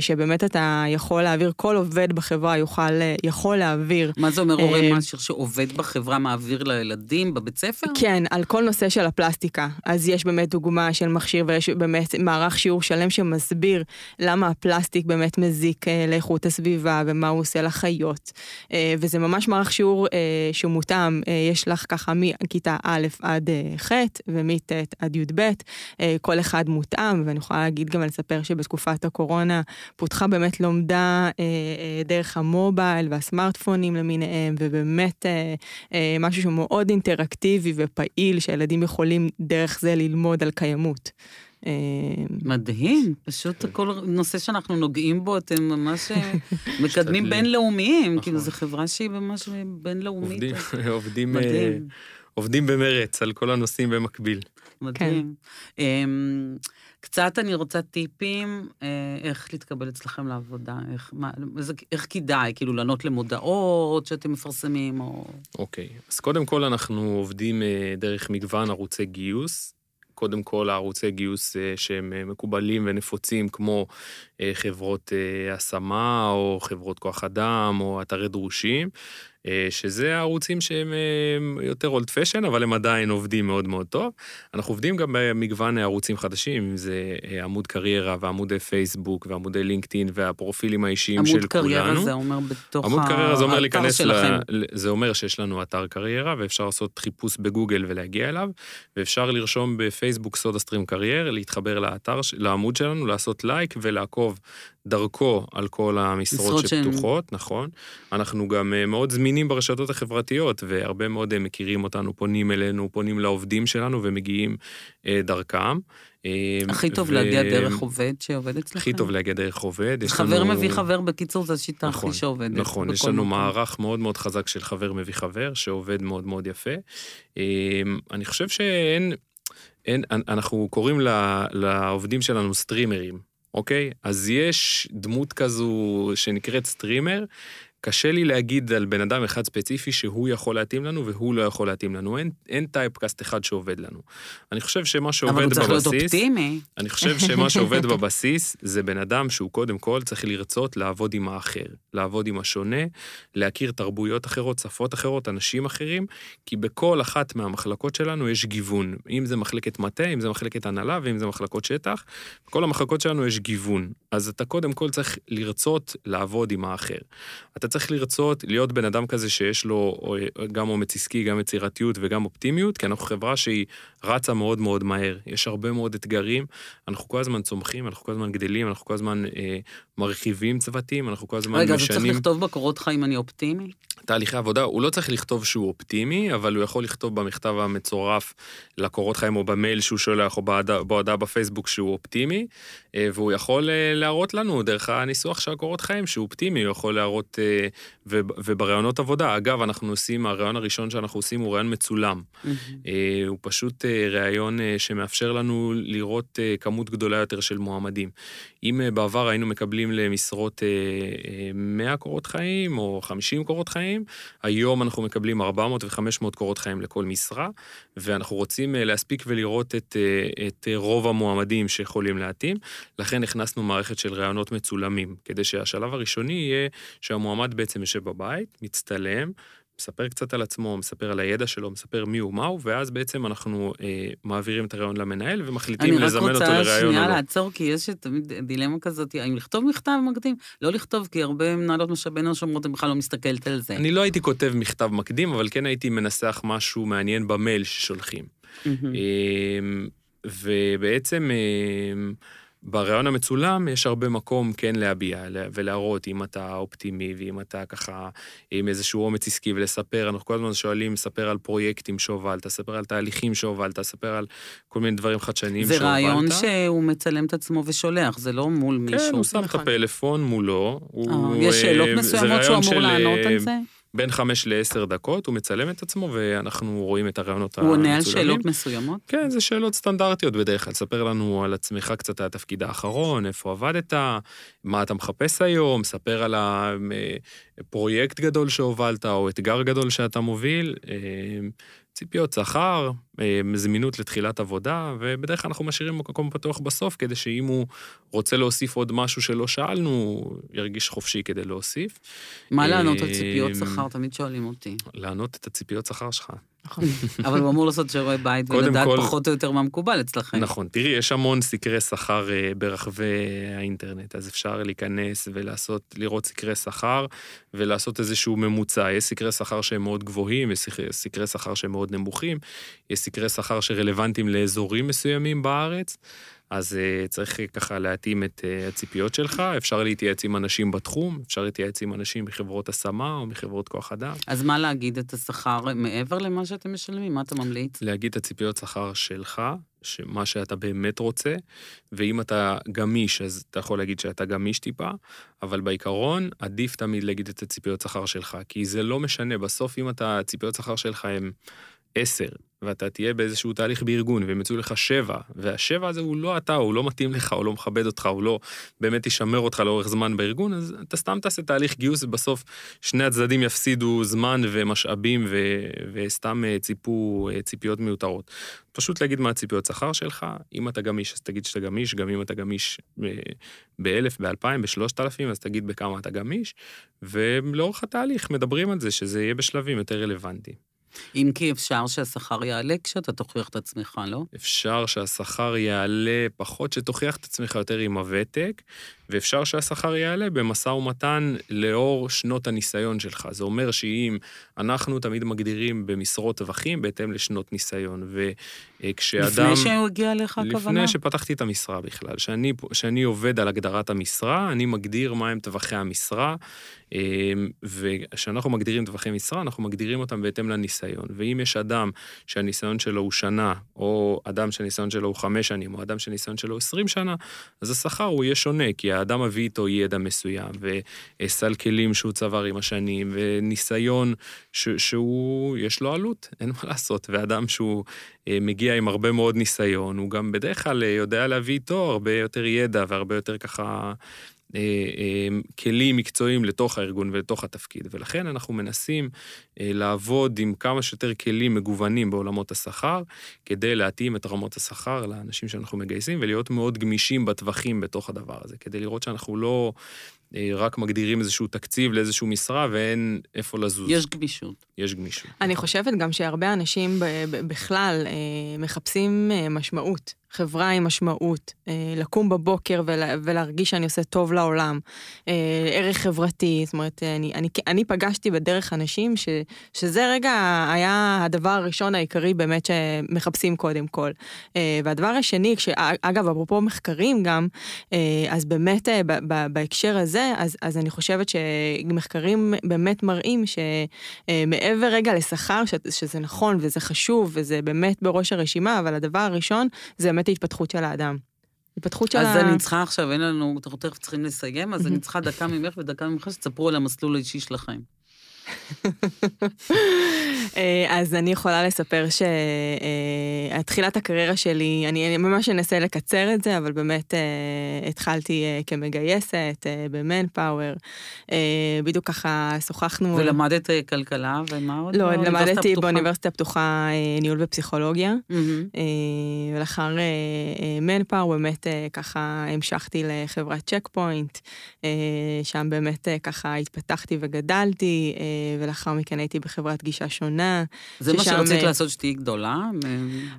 שבאמת אתה יכול להעביר, כל עובד בחברה יוכל, יכול להעביר. מה זה אומר הורה מאשר שעובד בחברה מעביר לילדים בבית ספר? כן, על כל נושא של הפלסטיקה. אז יש באמת דוגמה של מכשיר ויש באמת מערך שיעור שלם שמסביר למה הפלסטיק באמת מזיק אה, לאיכות הסביבה ומה הוא עושה לחיות. אה, וזה ממש מערך שיעור אה, שהוא מותאם, אה, יש לך ככה מכיתה א' עד ח' ומט' עד י"ב, כל אחד מותאם, ואני יכולה להגיד גם לספר שבתקופת הקורונה פותחה באמת לומדה דרך המובייל והסמארטפונים למיניהם, ובאמת משהו שהוא מאוד אינטראקטיבי ופעיל, יכולים דרך זה ללמוד על קיימות. אה, מדהים, פשוט כל נושא שאנחנו נוגעים בו, אתם ממש אה, מקדמים. בינלאומיים, נכון. כאילו זו חברה שהיא ממש בינלאומית. עובדים, אה, עובדים במרץ על כל הנושאים במקביל. מדהים. אמ, קצת אני רוצה טיפים, אה, איך להתקבל אצלכם לעבודה, איך, מה, איך כדאי, כאילו לענות למודעות שאתם מפרסמים, או... אוקיי, אז קודם כל אנחנו עובדים אה, דרך מגוון ערוצי גיוס. קודם כל הערוצי גיוס אה, שהם מקובלים ונפוצים, כמו חברות השמה, או חברות כוח אדם, או אתרי דרושים, שזה הערוצים שהם אה, יותר old fashioned, אבל הם עדיין עובדים מאוד מאוד טוב. אנחנו עובדים גם במגוון ערוצים חדשים, אם זה אה, עמוד קריירה ועמודי פייסבוק ועמודי לינקדאין והפרופילים האישיים של עמוד כולנו. קריירה זה אומר בתוך עמוד קריירה זה אומר האתר להיכנס, שלכם. ל... זה אומר שיש לנו אתר קריירה ואפשר לעשות חיפוש בגוגל ולהגיע אליו, ואפשר לרשום בפייסבוק סודה סטרים career, להתחבר לאתר, לעמוד שלנו, לעשות לייק ולעקוב דרכו על כל המשרות שהן- שפתוחות, נכון. אנחנו גם אה, מאוד זמינים ברשתות החברתיות, והרבה מאוד אה, מכירים אותנו, פונים אלינו, פונים לעובדים שלנו ומגיעים אה, דרכם. הכי טוב ו- להגיע דרך עובד שעובד אצלכם. הכי טוב להגיע דרך עובד. חבר לנו- מביא חבר, בקיצור, זו השיטה נכון, הכי שעובדת. נכון, יש לנו מקום. מערך מאוד מאוד חזק של חבר מביא חבר, שעובד מאוד מאוד יפה. אני חושב שאין, אין, אנחנו קוראים לעובדים שלנו סטרימרים, אוקיי? אז יש דמות כזו שנקראת סטרימר. קשה לי להגיד על בן אדם אחד ספציפי שהוא יכול להתאים לנו והוא לא יכול להתאים לנו. אין, אין typecast אחד שעובד לנו. אני חושב שמה אבל הוא שעובד צריך להיות בבסיס... אופטימי. אני חושב שמה שעובד בבסיס זה בן אדם שהוא קודם כל צריך לרצות לעבוד עם האחר, לעבוד עם השונה, להכיר תרבויות אחרות, שפות אחרות, אנשים אחרים, כי בכל אחת מהמחלקות שלנו יש גיוון. אם זה מחלקת מטה, אם זה מחלקת הנהלה ואם זה מחלקות שטח, בכל המחלקות שלנו יש גיוון. אז אתה קודם כל צריך לרצות לעבוד עם האחר. אתה צריך לרצות להיות בן אדם כזה שיש לו גם אומץ עסקי, גם יצירתיות וגם אופטימיות, כי אנחנו חברה שהיא רצה מאוד מאוד מהר. יש הרבה מאוד אתגרים, אנחנו כל הזמן צומחים, אנחנו כל הזמן גדלים, אנחנו כל הזמן אה, מרחיבים צוותים, אנחנו כל הזמן רגע, אז הוא צריך משנים לכתוב בקורות חיים אני אופטימי? תהליכי עבודה. הוא לא צריך לכתוב שהוא אופטימי, אבל הוא יכול לכתוב במכתב המצורף לקורות חיים או במייל שהוא שולח או בהודעה- בהודעה בפייסבוק שהוא אופטימי, אה, והוא יכול אה, להראות לנו דרך הניסוח של הקורות חיים שהוא אופטימי, הוא יכול להראות, אה, וב- ובראיונות עבודה, אגב, אנחנו עושים, הראיון הראשון שאנחנו עושים הוא ראיון מצולם. אה, הוא פשוט אה, ראיון אה, שמאפשר לנו לראות כמות גדולה יותר של מועמדים. אם בעבר היינו מקבלים למשרות אה, אה, 100 קורות חיים או 50 קורות חיים, היום אנחנו מקבלים 400 ו-500 קורות חיים לכל משרה, ואנחנו רוצים אה, להספיק ולראות את, אה, את אה, רוב המועמדים שיכולים להתאים, לכן הכנסנו מערכת של ראיונות מצולמים, כדי שהשלב הראשוני יהיה שהמועמד בעצם יושב בבית, מצטלם, מספר קצת על עצמו, מספר על הידע שלו, מספר מי הוא, מהו, ואז בעצם אנחנו אה, מעבירים את הרעיון למנהל ומחליטים אני רק לזמן אותו רוצה לראיון או שנייה לא. לעצור, כי יש תמיד דילמה כזאת, האם לכתוב מכתב מקדים? לא לכתוב, כי הרבה מנהלות משאבי אנוש אומרות, אני בכלל לא מסתכלת על זה. אני לא הייתי כותב מכתב מקדים, אבל כן הייתי מנסח משהו מעניין במייל ששולחים. מהמם. אמ, ובעצם אמ, בריאיון המצולם יש הרבה מקום כן להביע ולהראות אם אתה אופטימי ואם אתה ככה עם איזשהו אומץ עסקי ולספר, אנחנו כל הזמן שואלים, ספר על פרויקטים שהובלת, ספר על תהליכים שהובלת, ספר על כל מיני דברים חדשניים זה שהובלת. רעיון שהוא מצלם את עצמו ושולח, זה לא מול מישהו. כן, הוא שם את. הפלאפון מולו. אה, הוא, יש שאלות אה, זה מסוימות שהוא אמור לענות אה, על זה? בין חמש לעשר דקות, הוא מצלם את עצמו ואנחנו רואים את הרעיונות הוא עונה על המצולמים. שאלות מסוימות? כן, זה שאלות סטנדרטיות בדרך כלל. ספר לנו על עצמך קצת על התפקיד האחרון, איפה עבדת, מה אתה מחפש היום, ספר על הפרויקט גדול שהובלת או אתגר גדול שאתה מוביל, אה, ציפיות שכר, אה, זמינות לתחילת עבודה, ובדרך כלל אנחנו משאירים מקום פתוח בסוף, כדי שאם הוא רוצה להוסיף עוד משהו שלא שאלנו, הוא ירגיש חופשי כדי להוסיף. מה לענות על אה, ציפיות שכר? תמיד שואלים אותי. לענות את הציפיות שכר שלך. נכון. אבל הוא אמור לעשות שיעורי בית ולדעת כל- פחות או יותר מה מקובל אצלכם. נכון, תראי, יש המון סקרי שכר אה, ברחבי האינטרנט, אז אפשר להיכנס ולעשות, לראות סקרי שכר ולעשות איזשהו ממוצע. יש סקרי שכר שהם מאוד גבוהים, יש סקרי שכר שהם מאוד נמוכים, יש סקרי שכר שרלוונטיים לאזורים מסוימים בארץ, אז uh, צריך אה, ככה להתאים את uh, הציפיות שלך, אפשר להתייעץ עם אנשים בתחום, אפשר להתייעץ עם אנשים מחברות השמה או מחברות כוח אדם. אז מה להגיד את השכר מעבר למה שאתם משלמים? מה אתה ממליץ? להגיד את הציפיות שכר שלך, שמה שאתה באמת רוצה, ואם אתה גמיש, אז אתה יכול להגיד שאתה גמיש טיפה, אבל בעיקרון, עדיף תמיד להגיד את הציפיות שכר שלך, כי זה לא משנה, בסוף אם אתה, הציפיות שכר שלך הם עשר, ואתה תהיה באיזשהו תהליך בארגון, והם יצאו לך שבע, והשבע הזה הוא לא אתה, הוא לא מתאים לך, הוא לא מכבד אותך, הוא לא באמת ישמר אותך לאורך זמן בארגון, אז אתה סתם תעשה תהליך גיוס, ובסוף שני הצדדים יפסידו זמן ומשאבים, ו... וסתם אה, ציפו אה, ציפיות מיותרות. פשוט להגיד מה הציפיות שכר שלך, אם אתה גמיש, אז תגיד שאתה גמיש, גם אם אתה גמיש אה, באלף, באלפיים, בשלושת אלפים, אז תגיד בכמה אתה גמיש, ולאורך התהליך מדברים על זה, שזה יהיה בשלבים יותר רלוונטיים. אם כי אפשר שהשכר יעלה כשאתה תוכיח את עצמך, לא? אפשר שהשכר יעלה פחות, שתוכיח את עצמך יותר עם הוותק, ואפשר שהשכר יעלה במשא ומתן לאור שנות הניסיון שלך. זה אומר שאם אנחנו תמיד מגדירים במשרות טווחים בהתאם לשנות ניסיון, וכשאדם... לפני שהוא הגיע אליך הכוונה? לפני שפתחתי את המשרה בכלל. שאני, שאני עובד על הגדרת המשרה, אני מגדיר מהם טווחי המשרה, אמ, וכשאנחנו מגדירים טווחי משרה, אנחנו מגדירים אותם בהתאם לניסיון. ואם יש אדם שהניסיון שלו הוא שנה, או אדם שהניסיון שלו הוא חמש שנים, או אדם שהניסיון שלו הוא עשרים שנה, אז השכר הוא יהיה שונה, כי האדם מביא איתו ידע מסוים, וסל כלים שהוא צבר עם השנים, וניסיון ש- שהוא, יש לו עלות, אין מה לעשות. ואדם שהוא אה, מגיע עם הרבה מאוד ניסיון, הוא גם בדרך כלל אה, יודע להביא איתו הרבה יותר ידע והרבה יותר ככה... אה, אה, כלים מקצועיים לתוך הארגון ולתוך התפקיד, ולכן אנחנו מנסים אה, לעבוד עם כמה שיותר כלים מגוונים בעולמות השכר, כדי להתאים את רמות השכר לאנשים שאנחנו מגייסים, ולהיות מאוד גמישים בטווחים בתוך הדבר הזה, כדי לראות שאנחנו לא רק מגדירים איזשהו תקציב לאיזשהו משרה ואין איפה לזוז. יש גמישות. יש גמישות. אני חושבת גם שהרבה אנשים בכלל מחפשים משמעות, חברה עם משמעות, אה, לקום בבוקר ולה, ולהרגיש שאני עושה טוב לעולם, אה, ערך חברתי, זאת אומרת, אני, אני, אני פגשתי בדרך אנשים ש, שזה רגע היה הדבר הראשון העיקרי באמת שמחפשים קודם כל. אה, והדבר השני, אגב, אפרופו מחקרים גם, אה, אז באמת אה, בהקשר הזה, אז, אז אני חושבת שמחקרים באמת מראים שמעבר רגע לשכר, שזה נכון וזה חשוב וזה באמת בראש הרשימה, אבל הדבר הראשון זה באמת ההתפתחות של האדם. התפתחות של אז ה... אני צריכה עכשיו, אין לנו, אנחנו תכף צריכים לסיים, אז אני צריכה דקה ממך ודקה ממך שתספרו על המסלול האישי שלכם. אה, אז אני יכולה לספר שתחילת הקריירה שלי, אני אני ממש אנסה לקצר את זה, אבל באמת אה, התחלתי אה, כמגייסת במנפאוור. בדיוק ככה שוחחנו... ולמדת אה, כלכלה, ומה עוד? לא, באוניברסיטה למדתי? באוניברסיטה הפתוחה אה, ניהול ופסיכולוגיה. אה, ולאחר מנפאוור באמת אה, ככה המשכתי לחברת צ'ק פוינט, אה, שם באמת אה, ככה התפתחתי וגדלתי, אה, ולאחר מכן הייתי בחברת גישה שונה. זה מה שרצית אה, לעשות שתהיי גדולה?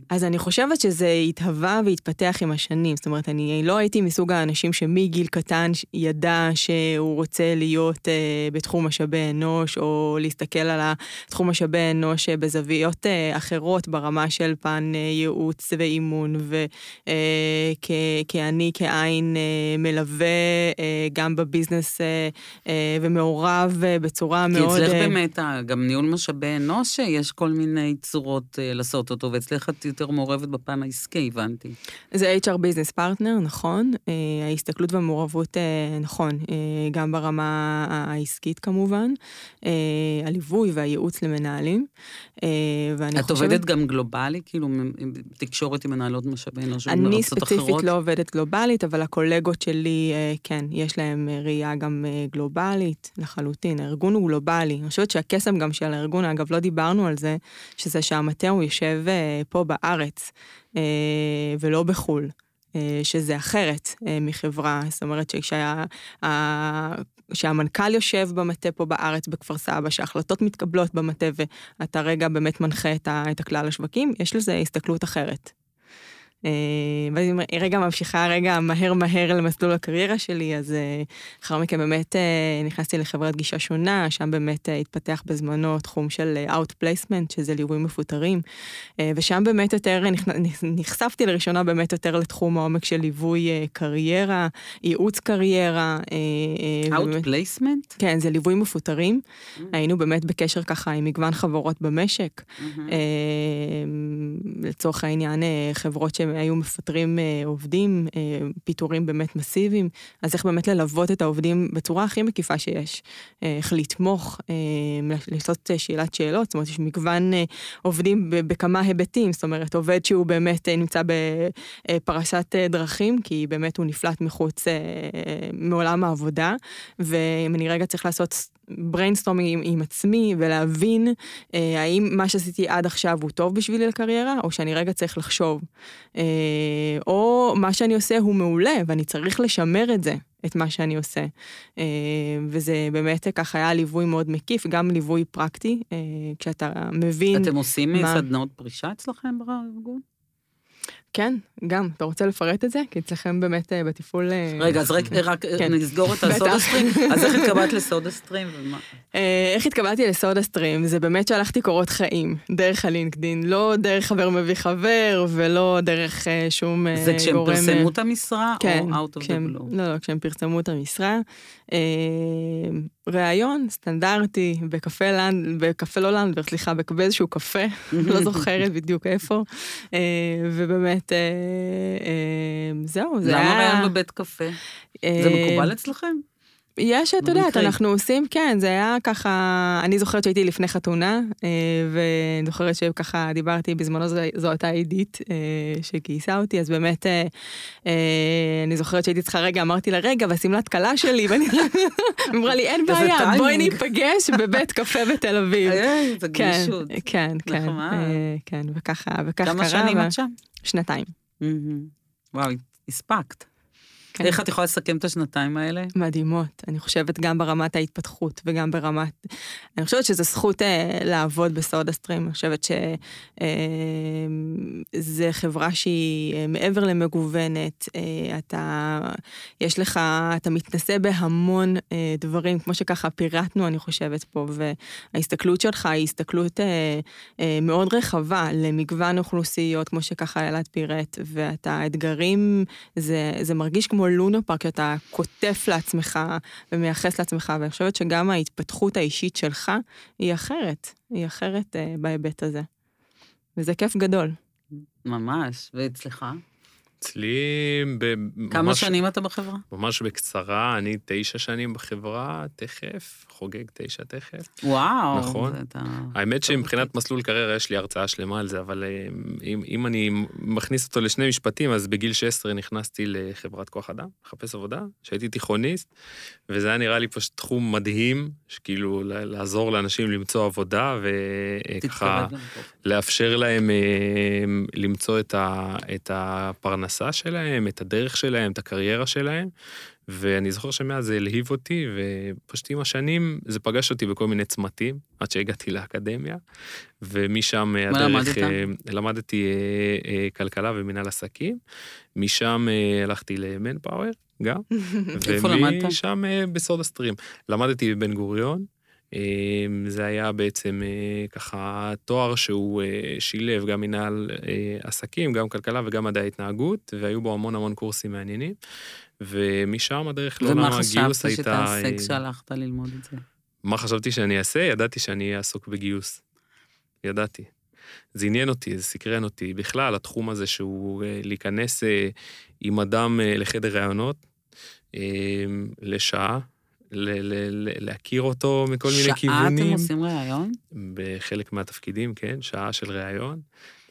אז אני חושבת שזה התהווה והתפתח עם השנים. זאת אומרת, אני לא הייתי מסוג האנשים שמגיל קטן ידע שהוא רוצה להיות אה, בתחום משאבי אנוש, או להסתכל על תחום משאבי אנוש אה, בזוויות אה, אחרות ברמה של פן אה, ייעוץ ואימון, וכי כעין אה, מלווה אה, גם בביזנס אה, אה, ומעורב אה, בצורה כי מאוד... אצלך אה, באמת, גם ניהול משאבי אנוש, יש כל מיני צורות אה, לעשות אותו, ואצלך את יותר מעורבת בפן העסקי, הבנתי. זה HR business partner, נכון. אה, ההסתכלות והמעורבות, אה, נכון, אה, גם ברמה העסקית כמובן. אה, הליווי והייעוץ למנהלים. אה, ואני את חושבת... עובדת גם גלובלי, כאילו, תקשורת עם מנהלות משאבי אנוש אני ספציפית? לא עובדת גלובלית, אבל הקולגות שלי, אה, כן, יש להם אה, ראייה גם אה, גלובלית, לחלוטין. הארגון הוא גלובלי. אני חושבת שהקסם גם של הארגון, אגב, לא דיברנו על זה, שזה שהמטה הוא יושב אה, פה בארץ, אה, ולא בחו"ל. אה, שזה אחרת מחברה, זאת אומרת שכשה... שהמנכ"ל יושב במטה פה בארץ, בכפר סבא, שההחלטות מתקבלות במטה ואתה רגע באמת מנחה את, ה, את הכלל השווקים, יש לזה הסתכלות אחרת. אה, ואז אני רגע ממשיכה רגע מהר מהר למסלול הקריירה שלי, אז אה, לאחר מכן באמת אה, נכנסתי לחברת גישה שונה, שם באמת התפתח בזמנו תחום של Outplacement, שזה ליווי מפוטרים, ושם באמת יותר נחשפתי לראשונה באמת יותר לתחום העומק של ליווי קריירה, ייעוץ קריירה. אה, ובאמת- Outplacement? כן, זה ליווי מפוטרים. היינו באמת בקשר ככה עם מגוון חברות במשק. אה, לצורך העניין, חברות שהיו מפטרים אה, עובדים, אה, פיטורים באמת מסיביים, אז איך באמת ללוות את העובדים בצורה הכי מקיפה שיש. אה, איך לתמוך, לעשות שאלת שאלות, זאת אומרת, יש מגוון עובדים בכמה היבטים, זאת אומרת, עובד שהוא באמת נמצא בפרשת דרכים, כי באמת הוא נפלט מחוץ, מעולם העבודה, ואם אני רגע צריך לעשות brainstorming עם, עם עצמי ולהבין אה, האם מה שעשיתי עד עכשיו הוא טוב בשבילי לקריירה, או שאני רגע צריך לחשוב. אה, או מה שאני עושה הוא מעולה, ואני צריך לשמר את זה, את מה שאני עושה. אה, וזה באמת ככה היה ליווי מאוד מקיף, גם ליווי פרקטי, אה, כשאתה מבין... אתם עושים מה? סדנאות פרישה אצלכם בארגון? כן, גם. אתה רוצה לפרט את זה? כי אצלכם באמת אה, בתפעול... אה, רגע, אז רק- רק כן. נסגור את. הסודה סטרים. אז איך התקבלת לסודה סטרים? ומה? אה, איך התקבלתי לסודה סטרים? זה באמת שהלכתי קורות חיים, דרך הלינקדין, לא דרך חבר מביא חבר, ולא דרך אה, שום אה, גורם... זה כשהם אה, פרסמו את המשרה, כן, או out of the blue? לא, לא, כשהם פרסמו את המשרה. אה, ראיון סטנדרטי בקפה לנד, בקפה לא לנדבר, סליחה, באיזשהו קפה, לא זוכרת בדיוק איפה, אה, ובאמת, אה, אה, זהו, זה למה היה... ראיון בבית קפה? זה מקובל אצלכם? יש, את יודעת. אנחנו עושים, כן, זה היה ככה, אני זוכרת שהייתי לפני חתונה, אה, ואני זוכרת שככה דיברתי, בזמנו זו, זו הייתה עידית אה, שגייסה אותי, אז באמת, אה, אני זוכרת שהייתי צריכה, רגע, אמרתי לה, רגע, והשמלת כלה שלי, ואני, אמרה לי, אין בעיה, בואי טיימינג." ניפגש בבית קפה בתל אביב. זה כן, גמישות. כן, כן, כן, וככה, וכך קרה. כמה שנים את שם? שנתיים. מהמם. וואו, הספקת. כן. איך את יכולה לסכם את השנתיים האלה? מדהימות. אני חושבת גם ברמת ההתפתחות וגם ברמת... אני חושבת שזו זכות אה, לעבוד בסודה סטרים. אני חושבת שזו חברה שהיא אה, מעבר למגוונת. אה, אתה... יש לך... אתה מתנסה בהמון אה, דברים, כמו שככה פירטנו, אני חושבת פה, וההסתכלות שלך היא הסתכלות אה, אה, מאוד רחבה למגוון אוכלוסיות, כמו שככה אלעד פירט, ואתה האתגרים, זה, זה מרגיש כמו לונה פארק, שאתה קוטף לעצמך ומייחס לעצמך, ואני חושבת שגם ההתפתחות האישית שלך היא אחרת, היא אחרת אה, בהיבט הזה. וזה כיף גדול. ממש. ואצלך? אצלי, ב- כמה ממש- שנים אתה בחברה? ממש בקצרה, אני תשע שנים בחברה, תכף, חוגג תשע תכף. וואו. נכון. אתה- האמת שמבחינת מסלול קריירה יש לי הרצאה שלמה על זה, אבל אה, אם, אם אני מכניס אותו לשני משפטים, אז בגיל 16 נכנסתי לחברת כוח אדם, לחפש עבודה, שהייתי תיכוניסט, וזה היה נראה לי פשוט תחום מדהים, שכאילו לעזור לאנשים למצוא עבודה, וככה למיקרופון. לאפשר להם אה, למצוא את, ה, את הפרנסה שלהם, את הדרך שלהם, את הקריירה שלהם. ואני זוכר שמאז זה הלהיב אותי, ופשוט עם השנים זה פגש אותי בכל מיני צמתים, עד שהגעתי לאקדמיה, ומשם מה הדרך... למדת? אה, למדתי אה, אה, כלכלה ומנהל עסקים, משם אה, הלכתי למנפאוור גם, איפה למדת? ומשם אה, בסודה סטרים. למדתי בבן גוריון, אה, זה היה בעצם אה, ככה תואר שהוא אה, שילב גם מנהל אה, עסקים, גם כלכלה וגם מדעי התנהגות, והיו בו המון המון קורסים מעניינים. ומשם הדרך ומה לעולם חשבת הגיוס הייתה... שתעשה אה, כשהלכת ללמוד את זה? מה חשבתי שאני אעשה? ידעתי שאני אהיה עסוק בגיוס. ידעתי. זה עניין אותי, זה סקרן אותי. בכלל, התחום הזה שהוא להיכנס עם אדם לחדר ראיונות, לשעה, להכיר אותו מכל מיני שעה כיוונים. אתם עושים ראיון? בחלק מהתפקידים, כן, שעה של ראיון,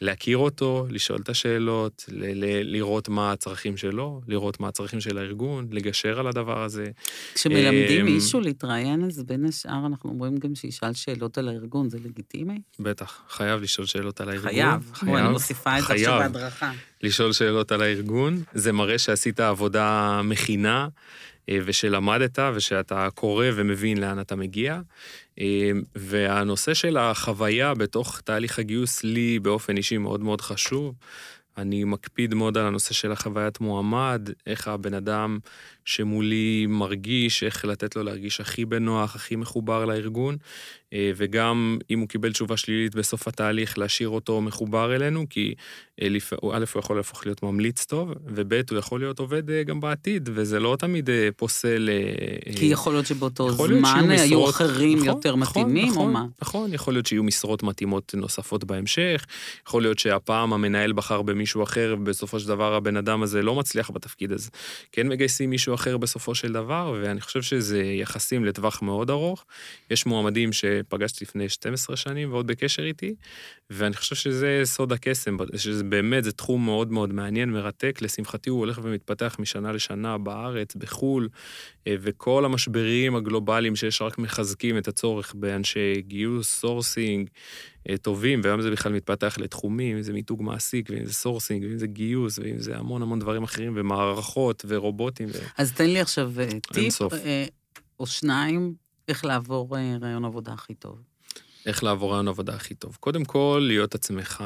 להכיר אותו, לשאול את השאלות, ל- ל- לראות מה הצרכים שלו, לראות מה הצרכים של הארגון, לגשר על הדבר הזה. כשמלמדים אמ, מישהו להתראיין, אז בין השאר אנחנו אומרים גם שישאל שאלות על הארגון, זה לגיטימי? בטח, חייב לשאול שאלות על הארגון. חייב. בואי, אני מוסיפה את זה עכשיו חייב. בהדרכה. לשאול שאלות על הארגון, זה מראה שעשית עבודה מכינה, ושלמדת, ושאתה קורא ומבין לאן אתה מגיע. אה, והנושא של החוויה בתוך תהליך הגיוס לי באופן אישי מאוד מאוד חשוב. אני מקפיד מאוד על הנושא של החוויית מועמד, איך הבן אדם שמולי מרגיש, איך לתת לו להרגיש הכי בנוח, הכי מחובר לארגון, אה, וגם אם הוא קיבל תשובה שלילית בסוף התהליך, להשאיר אותו מחובר אלינו, כי אה, א', הוא יכול להפוך להיות ממליץ טוב, וב', הוא יכול להיות עובד אה, גם בעתיד, וזה לא תמיד פוסל... כי יכול להיות שבאותו יכול להיות זמן שיהיו היו משרות- אחרים נכון, יותר נכון, מתאימים, או נכון, מה? נכון, יכול להיות שיהיו משרות מתאימות נוספות בהמשך, יכול להיות שהפעם המנהל בחר במישהו אחר, ובסופו של דבר הבן אדם הזה לא מצליח בתפקיד הזה. כן מגייסים מישהו אחר בסופו של דבר, ואני חושב שזה יחסים לטווח מאוד ארוך. יש מועמדים שפגשתי לפני 12 שנים ועוד בקשר איתי, ואני חושב שזה סוד הקסם, שזה באמת, זה תחום מאוד מאוד מעניין, מרתק. לשמחתי הוא הולך ומתפתח משנה לשנה בארץ, בחו"ל, אה, וכל המשברים הגלובליים שיש רק מחזקים את הצורך באנשי גיוס, sourcing, טובים, והיום זה בכלל מתפתח לתחומים, אם זה מיתוג מעסיק, ואם זה sourcing, ואם זה גיוס, ואם זה המון המון דברים אחרים, ומערכות, ורובוטים. ו... אז תן לי עכשיו אה, טיפ סוף. אה, או שניים, איך לעבור אה, רעיון עבודה הכי טוב. איך לעבור רעיון עבודה הכי טוב. קודם כל, להיות עצמך,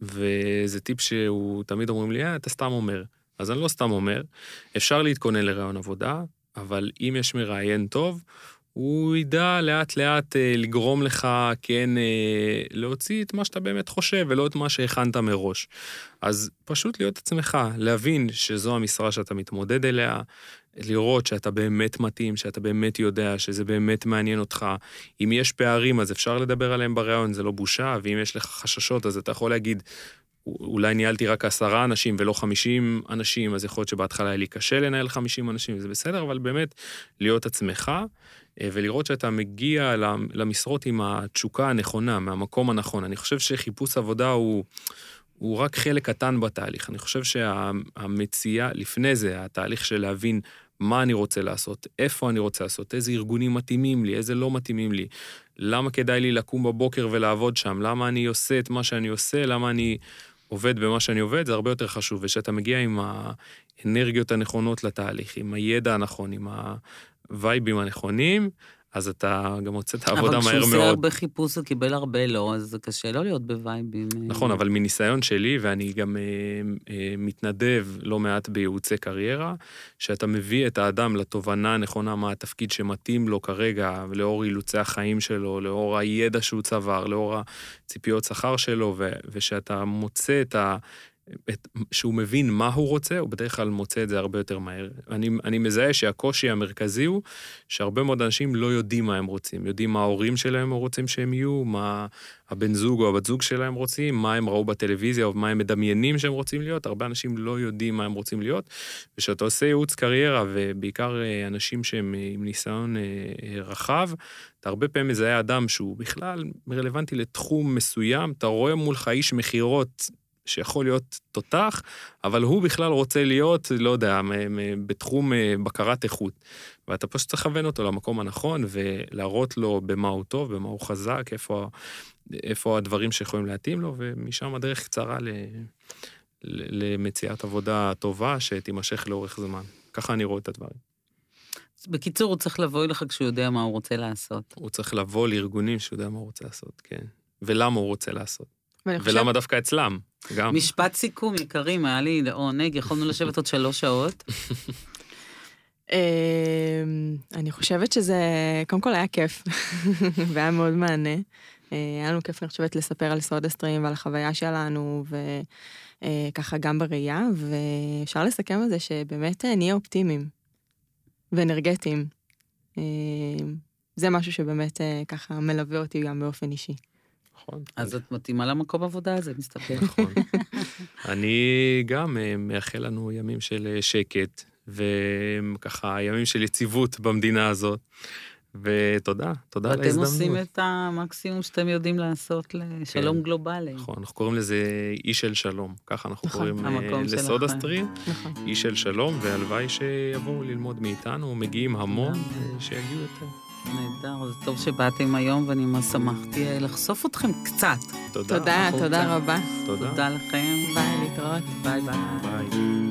וזה טיפ שהוא, תמיד אומרים לי, אה, אתה סתם אומר. אז אני לא סתם אומר, אפשר להתכונן לרעיון עבודה, אבל אם יש מראיין טוב, הוא ידע לאט לאט אה, לגרום לך כן אה, להוציא את מה שאתה באמת חושב ולא את מה שהכנת מראש. אז פשוט להיות עצמך, להבין שזו המשרה שאתה מתמודד אליה, לראות שאתה באמת מתאים, שאתה באמת יודע, שזה באמת מעניין אותך. אם יש פערים, אז אפשר לדבר עליהם בריאיון, זה לא בושה, ואם יש לך חששות, אז אתה יכול להגיד, אולי ניהלתי רק עשרה אנשים ולא חמישים אנשים, אז יכול להיות שבהתחלה היה לי קשה לנהל חמישים אנשים, זה בסדר, אבל באמת, להיות עצמך, ולראות שאתה מגיע למשרות עם התשוקה הנכונה, מהמקום הנכון. אני חושב שחיפוש עבודה הוא... הוא רק חלק קטן בתהליך. אני חושב שהמציאה, לפני זה, התהליך של להבין מה אני רוצה לעשות, איפה אני רוצה לעשות, איזה ארגונים מתאימים לי, איזה לא מתאימים לי, למה כדאי לי לקום בבוקר ולעבוד שם, למה אני עושה את מה שאני עושה, למה אני עובד במה שאני עובד, זה הרבה יותר חשוב. ושאתה מגיע עם האנרגיות הנכונות לתהליך, עם הידע הנכון, עם הווייבים הנכונים, אז אתה גם מוצא את העבודה מהר אבל כשהוא עושה מאוד. הרבה חיפוש וקיבל הרבה לא, אז זה קשה לא להיות בווייבים. אה, נכון, אבל מניסיון שלי, ואני גם אה, אה, מתנדב לא מעט בייעוצי קריירה, שאתה מביא את האדם לתובנה הנכונה מה התפקיד שמתאים לו כרגע, לאור אילוצי החיים שלו, לאור הידע שהוא צבר, לאור הציפיות שכר שלו, ו- ושאתה מוצא את ה... את, שהוא מבין מה הוא רוצה, הוא בדרך כלל מוצא את זה הרבה יותר מהר. אני, אני מזהה שהקושי המרכזי הוא שהרבה מאוד אנשים לא יודעים מה הם רוצים. יודעים מה ההורים שלהם רוצים שהם יהיו, מה הבן זוג או הבת זוג שלהם רוצים, מה הם ראו בטלוויזיה או מה הם מדמיינים שהם רוצים להיות. הרבה אנשים לא יודעים מה הם רוצים להיות. וכשאתה עושה ייעוץ קריירה, ובעיקר אה, אנשים שהם אה, עם ניסיון רחב, אתה הרבה פעמים מזהה אדם שהוא בכלל רלוונטי לתחום מסוים, אתה רואה מולך איש מכירות שיכול להיות תותח, אבל הוא בכלל רוצה להיות, לא יודע, בתחום בקרת איכות. ואתה פשוט צריך לכוון אותו למקום הנכון ולהראות לו במה הוא טוב, במה הוא חזק, איפה, איפה הדברים שיכולים להתאים לו, ומשם הדרך קצרה ל, ל, למציאת עבודה טובה שתימשך לאורך זמן. ככה אני רואה את הדברים. בקיצור, הוא צריך לבוא אליך כשהוא יודע מה הוא רוצה לעשות. הוא צריך לבוא לארגונים שהוא יודע מה הוא רוצה לעשות, כן. ולמה הוא רוצה לעשות. ולמה דווקא אצלם, גם. משפט סיכום, יקרים, היה לי לעונג, יכולנו לשבת עוד שלוש שעות. אמ, אני חושבת שזה, קודם כל היה כיף, והיה מאוד מענה. אה, היה לנו כיף, אני חושבת, לספר על סודה סטרים ועל החוויה שלנו, וככה גם בראייה, ואפשר לסכם על זה שבאמת אה, נהיה אופטימיים ואנרגטיים. אה, זה משהו שבאמת אה, ככה מלווה אותי גם באופן אישי. נכון. אז את מתאימה למקום עבודה הזה, מסתבר. נכון. אני גם אה, מאחל לנו ימים של אה, שקט, וככה ימים של יציבות במדינה הזאת. ותודה, תודה על ואתם ההזדמנות. עושים את המקסימום שאתם יודעים לעשות לשלום כן. גלובלי. נכון, אנחנו קוראים לזה אי של שלום, ככה אנחנו נכון, קוראים אה. לסודה סטרים, נכון. אי של שלום, והלוואי שיבואו ללמוד מאיתנו, מגיעים המון. אה, שיגיעו יותר. נהדר, אז טוב שבאתם היום, ואני ממש שמחתי לחשוף אתכם קצת. תודה. תודה. תודה רבה. תודה. תודה לכם. ביי, להתראות. ביי ביי. ביי.